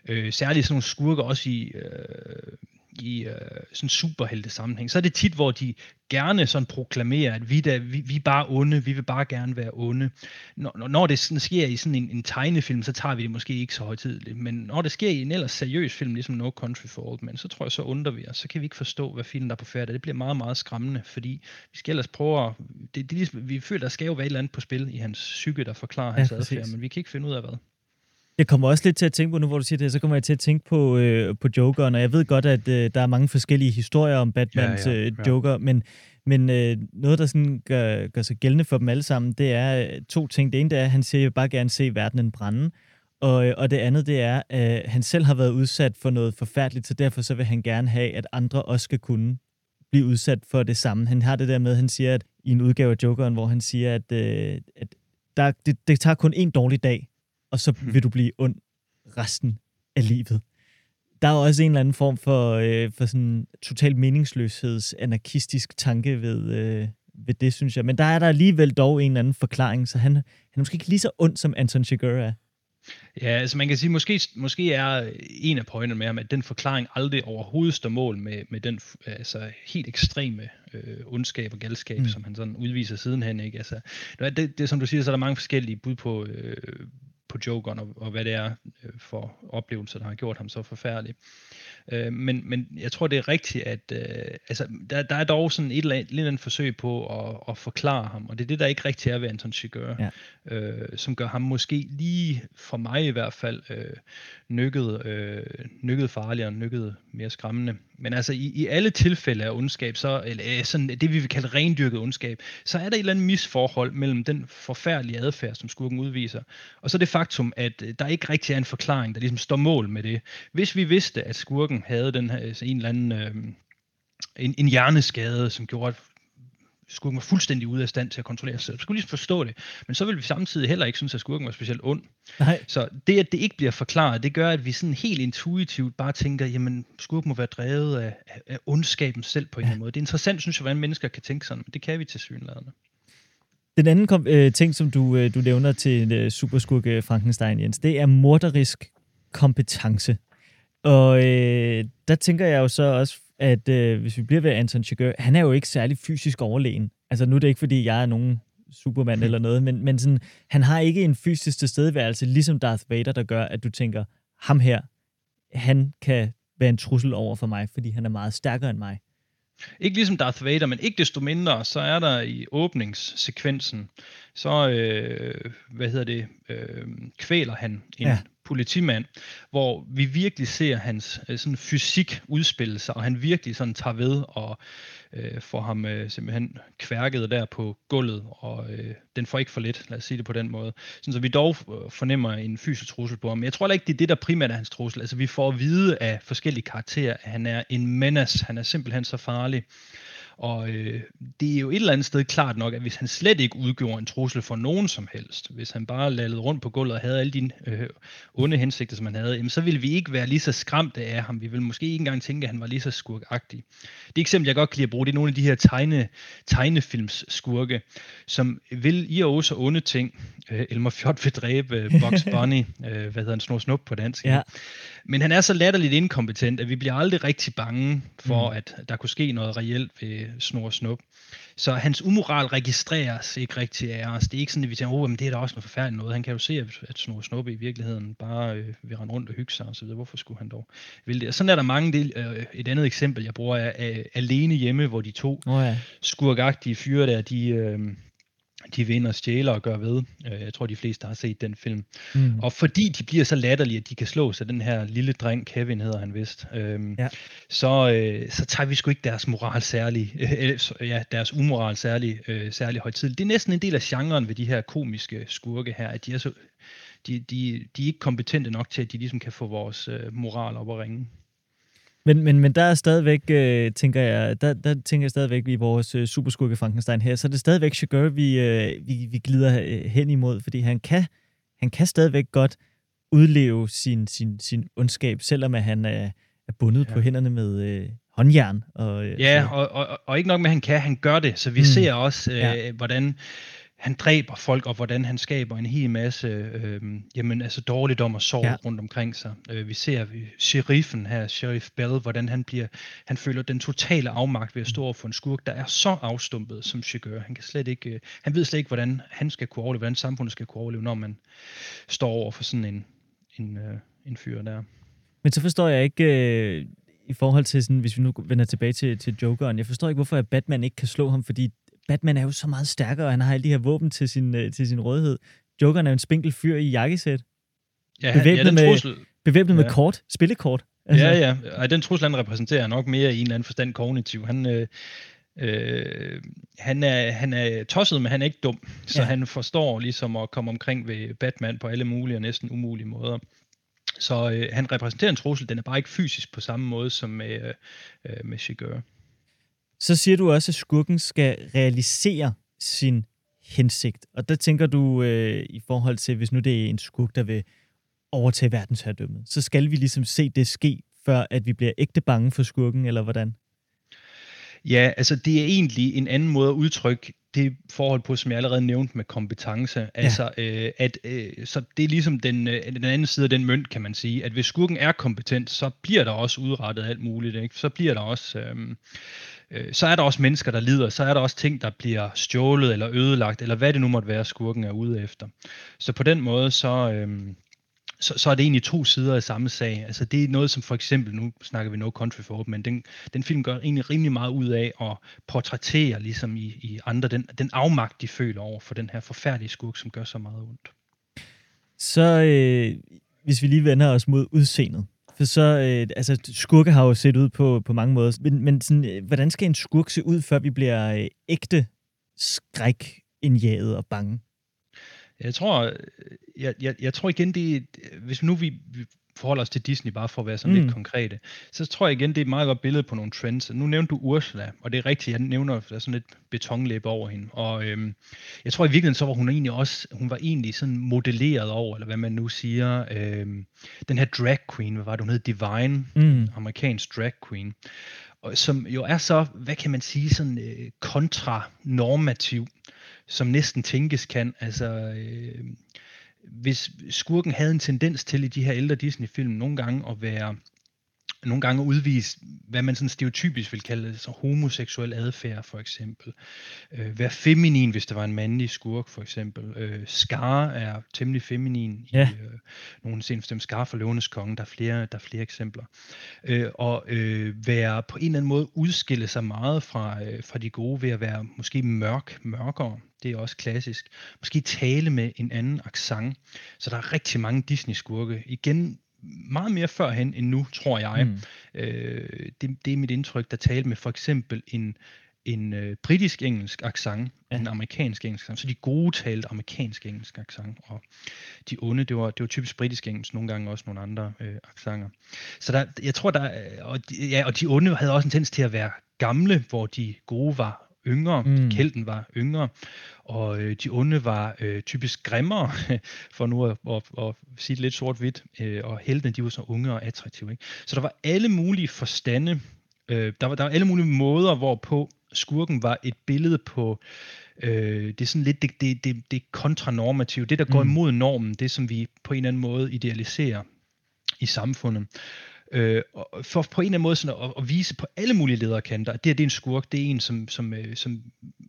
øh, særligt sådan nogle skurker også i... Øh, i øh, sådan superhelte sammenhæng, så er det tit, hvor de gerne sådan proklamerer, at vi, da, vi, vi er bare onde, vi vil bare gerne være onde. Når, når det sådan sker i sådan en, en tegnefilm, så tager vi det måske ikke så højtidligt, men når det sker i en ellers seriøs film, ligesom No Country for Old Men, så tror jeg, så undrer vi os, så kan vi ikke forstå, hvad filmen der er på færd. Det bliver meget, meget skræmmende, fordi vi skal ellers prøve at, det, det, vi føler, der skal jo være et eller andet på spil i hans psyke, der forklarer hans ja, adfærd, men vi kan ikke finde ud af hvad. Jeg kommer også lidt til at tænke på, nu hvor du siger det, så kommer jeg til at tænke på, øh, på Jokeren, og jeg ved godt, at øh, der er mange forskellige historier om Batmans ja, ja, øh, ja. Joker, men, men øh, noget, der sådan gør, gør sig gældende for dem alle sammen, det er øh, to ting. Det ene det er, at han siger, at jeg bare gerne se verdenen brænde, og, øh, og det andet, det er, at han selv har været udsat for noget forfærdeligt, så derfor så vil han gerne have, at andre også skal kunne blive udsat for det samme. Han har det der med, at han siger, at i en udgave af Jokeren, hvor han siger, at, øh, at der, det, det tager kun en dårlig dag, og så hmm. vil du blive ond resten af livet. Der er også en eller anden form for, øh, for sådan total meningsløsheds anarkistisk tanke ved, øh, ved det, synes jeg. Men der er der alligevel dog en eller anden forklaring, så han, han er måske ikke lige så ond, som Anton Chigurh er. Ja, altså man kan sige, måske, måske er en af pointerne med ham, at den forklaring aldrig overhovedet står mål med, med den altså, helt ekstreme øh, ondskab og galskab, mm. som han sådan udviser sidenhen. Ikke? Altså, det, det, som du siger, så er der mange forskellige bud på, øh, på Jokeren, og, og hvad det er øh, for oplevelser, der har gjort ham så forfærdelig. Øh, men, men jeg tror, det er rigtigt, at øh, altså, der, der er dog sådan et eller andet, et eller andet forsøg på at, at forklare ham, og det er det, der ikke rigtig er ved Anton Chigurh, ja. øh, som gør ham måske lige, for mig i hvert fald, øh, nykket, øh, nykket farligere, nykket mere skræmmende. Men altså i, i alle tilfælde af ondskab, så, eller øh, sådan det vi vil kalde rendyrket ondskab, så er der et eller andet misforhold mellem den forfærdelige adfærd, som skurken udviser, og så det faktum, at øh, der ikke rigtig er en forklaring, der ligesom står mål med det. Hvis vi vidste, at skurken havde den her, altså en eller anden øh, en, en hjerneskade, som gjorde, at skurken var fuldstændig ude af stand til at kontrollere sig selv. Så skulle lige forstå det. Men så vil vi samtidig heller ikke synes, at skurken var specielt ond. Nej. Så det, at det ikke bliver forklaret, det gør, at vi sådan helt intuitivt bare tænker, jamen skurken må være drevet af, af ondskaben selv på en eller anden måde. Det er interessant, synes jeg, hvordan mennesker kan tænke sådan, men det kan vi til synlædende. Den anden kom, øh, ting, som du, øh, du nævner til øh, superskurke Frankenstein, Jens, det er morderisk kompetence. Og øh, der tænker jeg jo så også, at øh, hvis vi bliver ved Anton Chigurh, han er jo ikke særlig fysisk overlegen. Altså nu er det ikke, fordi jeg er nogen Superman eller noget, men, men sådan, han har ikke en fysisk tilstedeværelse, ligesom Darth Vader, der gør, at du tænker, ham her, han kan være en trussel over for mig, fordi han er meget stærkere end mig. Ikke ligesom Darth Vader, men ikke desto mindre, så er der i åbningssekvensen, så, øh, hvad hedder det, øh, kvæler han en ja politimand, hvor vi virkelig ser hans øh, sådan fysik udspille sig, og han virkelig sådan tager ved og øh, får ham øh, simpelthen kværket der på gulvet, og øh, den får ikke for lidt, lad os sige det på den måde. Sådan, så vi dog øh, fornemmer en fysisk trussel på ham. Men jeg tror ikke, det er det, der primært er hans trussel. Altså vi får at vide af forskellige karakterer, at han er en menace, han er simpelthen så farlig. Og øh, det er jo et eller andet sted klart nok, at hvis han slet ikke udgjorde en trussel for nogen som helst, hvis han bare lavede rundt på gulvet og havde alle de øh, onde hensigter, som han havde, jamen, så ville vi ikke være lige så skræmte af ham. Vi ville måske ikke engang tænke, at han var lige så skurkagtig. Det eksempel, jeg godt kan lide at bruge, det er nogle af de her tegne, tegnefilms skurke, som vil i og så onde ting. Øh, Elmer Fjord vil dræbe øh, Bugs Bunny, øh, hvad hedder han, Snor Snup på dansk. Ja. Men han er så latterligt inkompetent, at vi bliver aldrig rigtig bange for, mm. at der kunne ske noget reelt ved Snor Snup. Så hans umoral registreres ikke rigtig af os. Det er ikke sådan, at vi tænker, oh, men det er da også noget forfærdeligt noget. Han kan jo se, at, at Snor Snup i virkeligheden bare øh, vil rende rundt og hygge sig og så videre. Hvorfor skulle han dog vil det? Og sådan er der mange del. Øh, et andet eksempel, jeg bruger, er øh, Alene Hjemme, hvor de to oh, ja. skurkagtige fyre der, de... Øh, de vinder og stjæler og gør ved. Øh, jeg tror, de fleste har set den film. Mm. Og fordi de bliver så latterlige, at de kan slå sig, den her lille dreng, Kevin hedder han vist, øhm, ja. så, øh, så tager vi sgu ikke deres moral særlig, øh, ja, deres umoral særlig, øh, særlig højtidligt. Det er næsten en del af genren ved de her komiske skurke her, at de er, så, de, de, de er ikke kompetente nok til, at de ligesom kan få vores øh, moral op at ringe. Men, men, men der er stadigvæk, øh, tænker jeg, der, der tænker jeg stadigvæk i vores øh, superskurke Frankenstein her, så er det stadigvæk Chigurh, vi, øh, vi, vi glider øh, hen imod, fordi han kan, han kan stadigvæk godt udleve sin, sin, sin ondskab, selvom at han er, er bundet ja. på hænderne med øh, håndjern. Og, øh, ja, og, og, og ikke nok med, at han kan, han gør det, så vi mm. ser også, øh, ja. hvordan han dræber folk, og hvordan han skaber en hel masse øh, jamen, altså dårligdom og sorg ja. rundt omkring sig. Øh, vi ser vi, sheriffen her, Sheriff Bell, hvordan han bliver, han føler den totale afmagt ved at stå over for en skurk, der er så afstumpet som Chigurh. Han kan slet ikke, øh, han ved slet ikke, hvordan han skal kunne overleve, hvordan samfundet skal kunne overleve, når man står over for sådan en, en, øh, en fyr der. Men så forstår jeg ikke, øh, i forhold til sådan, hvis vi nu vender tilbage til, til Jokeren, jeg forstår ikke, hvorfor Batman ikke kan slå ham, fordi Batman er jo så meget stærkere, og han har alle de her våben til sin, øh, til sin rådighed. Jokeren er en spinkel fyr i jakkesæt. Ja, bevæbnet, ja, den med, bevæbnet Ja. med kort, spillekort. Altså. Ja, ja. Ej, den trussel, han repræsenterer, er nok mere i en eller anden forstand kognitiv. Han, øh, øh, han, er, han er tosset, men han er ikke dum. Så Ja. han forstår ligesom at komme omkring ved Batman på alle mulige og næsten umulige måder. Så øh, han repræsenterer en trussel, den er bare ikke fysisk på samme måde som med, øh, med Shigur. Så siger du også, at skurken skal realisere sin hensigt. Og der tænker du øh, i forhold til, hvis nu det er en skurk, der vil overtage verdensherredømmet, så skal vi ligesom se det ske, før at vi bliver ægte bange for skurken, eller hvordan? Ja, altså det er egentlig en anden måde at udtrykke det forhold på, som jeg allerede nævnte med kompetence. Altså, øh, at, øh, så det er ligesom den, øh, den anden side af den mønt, kan man sige, at hvis skurken er kompetent, så bliver der også udrettet alt muligt. Ikke? Så bliver der også... Øh, øh, så er der også mennesker, der lider, så er der også ting, der bliver stjålet eller ødelagt, eller hvad det nu måtte være, skurken er ude efter. Så på den måde, så, øh, så, så er det egentlig to sider af samme sag. Altså det er noget som for eksempel, nu snakker vi No Country for Old Men, den, den film gør egentlig rimelig meget ud af at portrættere ligesom i, i andre den, den afmagt, de føler over for den her forfærdelige skurk, som gør så meget ondt. Så øh, hvis vi lige vender os mod udseendet. For så, øh, altså skurke har jo set ud på, på mange måder, men, men sådan, øh, hvordan skal en skurk se ud, før vi bliver øh, ægte skrækindjaget og bange? Jeg tror, øh, jeg, jeg, jeg tror igen, det hvis nu vi, vi forholder os til Disney, bare for at være sådan mm. Lidt konkrete, så tror jeg igen, det er et meget godt billede på nogle trends. Nu nævnte du Ursula, og det er rigtigt, jeg nævner, der er sådan lidt betonlæbe over hende, og øhm, jeg tror i virkeligheden, så var hun egentlig også, hun var egentlig sådan modelleret over, eller hvad man nu siger, øhm, den her drag queen, hvad var det, hun hed Divine, Mm. amerikansk drag queen, og som jo er så, hvad kan man sige, sådan øh, kontranormativ, som næsten tænkes kan. Altså, øh, hvis skurken havde en tendens til i de her ældre Disney-film nogle gange at være nogle gange at udvise, hvad man sådan stereotypisk vil kalde så homoseksuel adfærd, for eksempel. Øh, være feminin, hvis der var en mandlig skurk, for eksempel. Øh, Scar er temmelig feminin Ja. i øh, nogle scener, for Scar for Løvenes Konge, der er flere, der er flere eksempler. Øh, og øh, være på en eller anden måde udskille sig meget fra, øh, fra de gode ved at være måske mørk, mørkere. Det er også klassisk. Måske tale med en anden accent. Så der er rigtig mange Disney-skurke. Igen, meget mere førhen end nu, tror jeg. Mm. Øh, det, det er mit indtryk, der talte med for eksempel en, en øh, britisk-engelsk accent, Ja. en amerikansk-engelsk accent. Så de gode talte amerikansk-engelsk accent, og de onde, det var, det var typisk britisk-engelsk, nogle gange også nogle andre øh, accenter. Så der, jeg tror, der er- og de, ja, og de onde havde også en tendens til at være gamle, hvor de gode var yngre, Mm. kelten var yngre, og øh, de onde var øh, typisk grimmere, for nu at, at, at sige det lidt sort-hvidt, øh, og heltene, de var så unge og attraktive. Ikke? Så der var alle mulige forstande, øh, der, var, der var alle mulige måder, hvorpå skurken var et billede på, øh, det er sådan lidt det, det, det, det kontranormative, det der går Mm. imod normen, det som vi på en eller anden måde idealiserer i samfundet. Øh, og for på en eller anden måde sådan at, at vise på alle mulige lederkanter, at det her det er en skurk, det er en, som, som, øh, som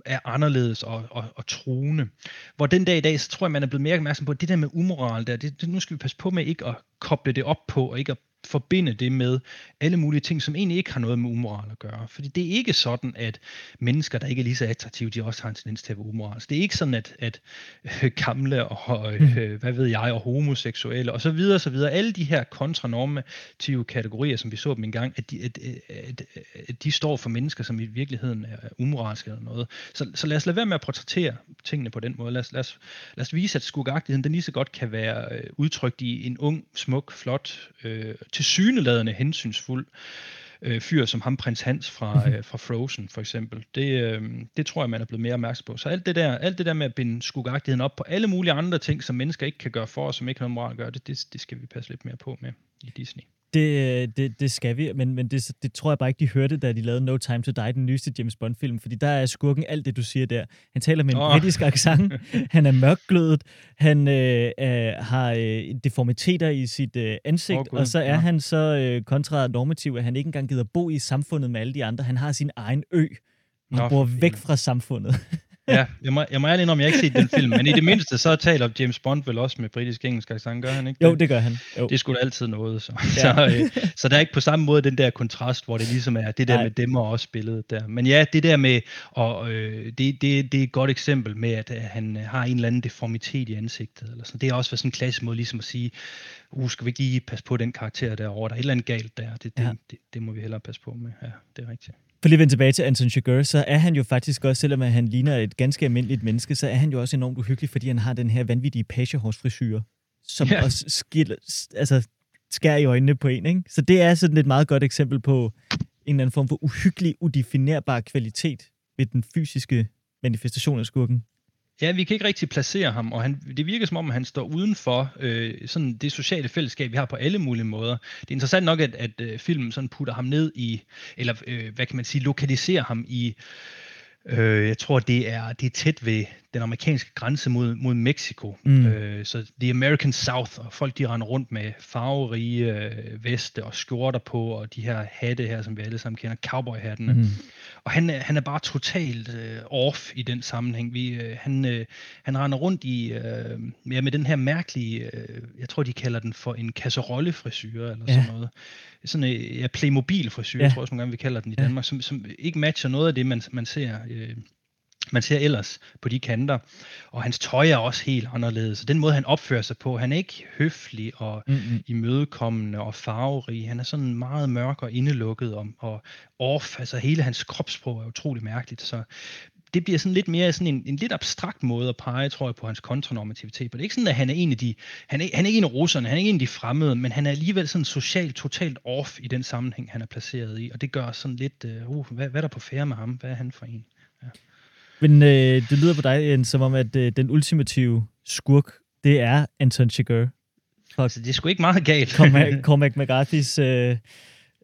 er anderledes og, og, og truende. Hvor den dag i dag, så tror jeg, man er blevet mere opmærksom på, at det der med umoral der, det, det, nu skal vi passe på med ikke at koble det op på, og ikke at forbinde det med alle mulige ting, som egentlig ikke har noget med umoral at gøre. Fordi det er ikke sådan, at mennesker, der ikke er lige så attraktive, de også har en tendens til at være umoralske. Det er ikke sådan, at, at øh, gamle og, øh, hvad ved jeg, og homoseksuelle og så videre, så videre, alle de her kontranormative kategorier, som vi så dem engang, at de, at, at, at de står for mennesker, som i virkeligheden er umoralske eller noget. Så, så lad os lade være med at portrættere tingene på den måde. Lad os, lad os, lad os vise, at skurkagtigheden, den lige så godt kan være øh, udtrykt i en ung, smuk, flot, øh, tilsyneladende hensynsfuld øh, fyr som ham, prins Hans fra, øh, fra Frozen for eksempel. Det, øh, det tror jeg, man er blevet mere opmærksom på. Så alt det der, alt det der med at binde skugagtigheden op på alle mulige andre ting, som mennesker ikke kan gøre for os, som ikke har noget moral at gøre, det, det, det skal vi passe lidt mere på med i Disney. Det, det, det skal vi, men, men det, det tror jeg bare ikke, de hørte, da de lavede No Time to Die, den nyeste James Bond-film, fordi der er skurken alt det, du siger der. Han taler med en Åh. britisk accent, han er mørkglødet, han øh, øh, har øh, deformiteter i sit øh, ansigt, Gud, og så er ja. han så øh, kontranormativ, at han ikke engang gider bo i samfundet med alle de andre. Han har sin egen ø, og han Nå, bor væk fra samfundet. ja, jeg må, jeg må ærlig om, jeg har ikke set den film, men i det mindste, så taler James Bond vel også med britisk-engelsk accent, gør han ikke det? Jo, det gør han. Jo. Det skulle altid noget, så. Ja. så, øh, så der er ikke på samme måde den der kontrast, hvor det ligesom er det der Nej. med dem og også billedet der. Men ja, det der med, og øh, det, det, det er et godt eksempel med, at, at han har en eller anden deformitet i ansigtet, eller sådan. det er også sådan en klassisk måde ligesom at sige, uh, skal vi ikke lige passe på den karakter derovre, der er et eller andet galt der, det, det, ja. det, det må vi hellere passe på med, ja, det er rigtigt. For lige at vende tilbage til Anton Chigurh, så er han jo faktisk også, selvom han ligner et ganske almindeligt menneske, så er han jo også enormt uhyggelig, fordi han har den her vanvittige pagehårsfrisyr, som ja. også skiller, altså, skærer i øjnene på en. Ikke? Så det er sådan et meget godt eksempel på en eller anden form for uhyggelig, udefinerbar kvalitet ved den fysiske manifestation af skurken. Ja, vi kan ikke rigtig placere ham, og han, det virker som om, han står uden for øh, sådan det sociale fællesskab, vi har på alle mulige måder. Det er interessant nok, at, at øh, filmen sådan putter ham ned i, eller øh, hvad kan man sige, lokaliserer ham i, øh, jeg tror, det er, det er tæt ved den amerikanske grænse mod, mod Mexico. Mm. Øh, så The American South, og folk de render rundt med farverige øh, veste og skjorter på, og de her hatte her, som vi alle sammen kender, cowboyhattene. Mm. Og han, han er bare totalt øh, off i den sammenhæng. Vi, øh, han, øh, han render rundt i, øh, ja, med den her mærkelige, øh, jeg tror de kalder den for en kasserollefrisyr, eller ja. sådan noget. Sådan en ja, Playmobil-frisyr, ja. tror jeg, som gange vi kalder den i Danmark, ja. som, som ikke matcher noget af det, man, man ser øh, man ser ellers på de kanter. Og hans tøj er også helt anderledes. Så den måde, han opfører sig på, han er ikke høflig og mm-hmm. imødekommende og farverig. Han er sådan meget mørk og indelukket og, og off. Altså hele hans kropssprog er utrolig mærkeligt. Så det bliver sådan lidt mere sådan en, en lidt abstrakt måde at pege, tror jeg, på hans kontranormativitet. For det er ikke sådan, at han er en af de, han er, han er ikke en af russerne, han er ikke en af de fremmede, men han er alligevel sådan socialt totalt off i den sammenhæng, han er placeret i. Og det gør sådan lidt, uh, uh hvad, hvad er der på færre med ham? Hvad er han for en? Men øh, det lyder på dig, Jens, som om, at øh, den ultimative skurk, det er Anton Chigurh. Altså, det er sgu ikke meget galt. Cormac McCarthy's øh,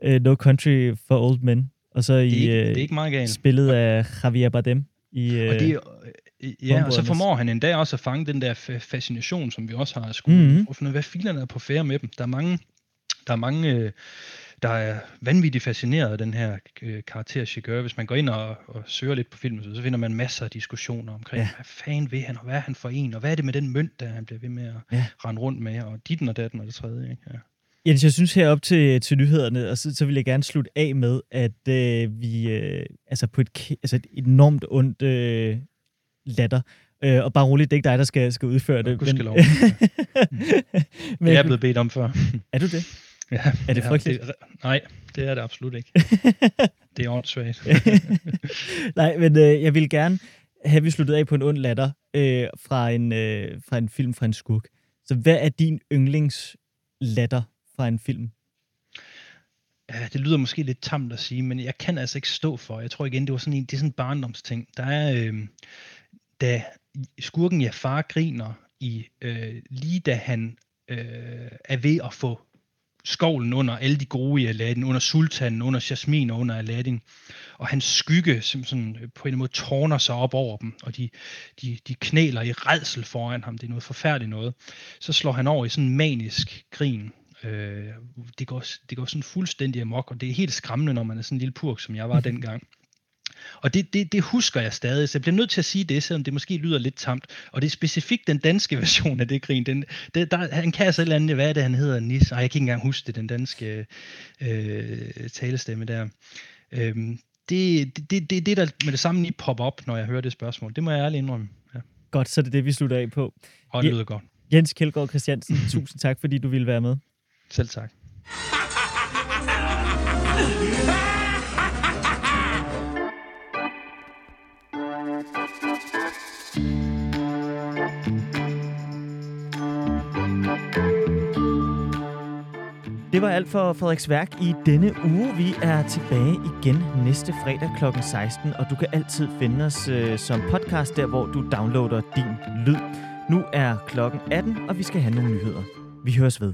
uh, No Country for Old Men. Og så i det er, det er ikke meget galt. spillet af Javier Bardem. I, øh, og det, ja, og så formår han endda også at fange den der fascination, som vi også har skudt. Mm-hmm. Hvad filerne er på færre med dem. Der er mange, der er mange øh, der er vanvittigt fascineret af den her øh, karakter Chigurh. Hvis man går ind og, og søger lidt på filmen, så finder man masser af diskussioner omkring, ja. hvad fanden vil han, og hvad er han for en, og hvad er det med den mønt, der han bliver ved med at ja. rende rundt med, og ditten og datten og det tredje. Ikke? Ja. Jens, jeg synes herop til, til nyhederne, og så, så vil jeg gerne slutte af med, at øh, vi øh, altså på et, altså et enormt ondt øh, latter, Øh, og bare roligt, det er ikke dig, der skal, skal udføre det. Men... men... det er blevet bedt om før. er du det? Ja, er det frygteligt? Det, nej, det er det absolut ikke. det er åndssvagt. nej, men øh, jeg vil gerne have vi sluttet af på en ond latter øh, fra, en, øh, fra en film fra en skurk. Så hvad er din yndlingslatter fra en film? Ja, det lyder måske lidt tamt at sige, men jeg kan altså ikke stå for. Jeg tror igen, det var sådan en, det er sådan en barndomsting. Der er, øh, da skurken Jafar griner i, øh, lige da han øh, er ved at få skovlen under alle de gode i Aladdin, under sultanen, under Jasmin og under Aladdin. Og hans skygge som sådan, øh, på en måde tårner sig op over dem, og de, de, de knæler i redsel foran ham. Det er noget forfærdeligt noget. Så slår han over i sådan en manisk grin. Øh, det, går, det går sådan fuldstændig amok, og det er helt skræmmende, når man er sådan en lille purk, som jeg var dengang. Og det, det, det husker jeg stadig, så jeg bliver nødt til at sige det, selvom det måske lyder lidt tamt. Og det er specifikt den danske version af det grin. Den, det, der, han kan altså et eller andet, hvad er det, han hedder? Nis? Ej, jeg kan ikke engang huske det, den danske øh, talestemme der. Øhm, det, det, det, det, det, der med det samme lige popper op, når jeg hører det spørgsmål. Det må jeg ærligt indrømme. Ja. Godt, så det er det, vi slutter af på. Og det lyder godt. Jens Kjeldgaard Christiansen, tusind tak, fordi du ville være med. Selv tak. Det var alt for Frederiks værk i denne uge. Vi er tilbage igen næste fredag kl. 16, og du kan altid finde os øh, som podcast der, hvor du downloader din lyd. Nu er klokken 18, og vi skal have nogle nyheder. Vi høres ved.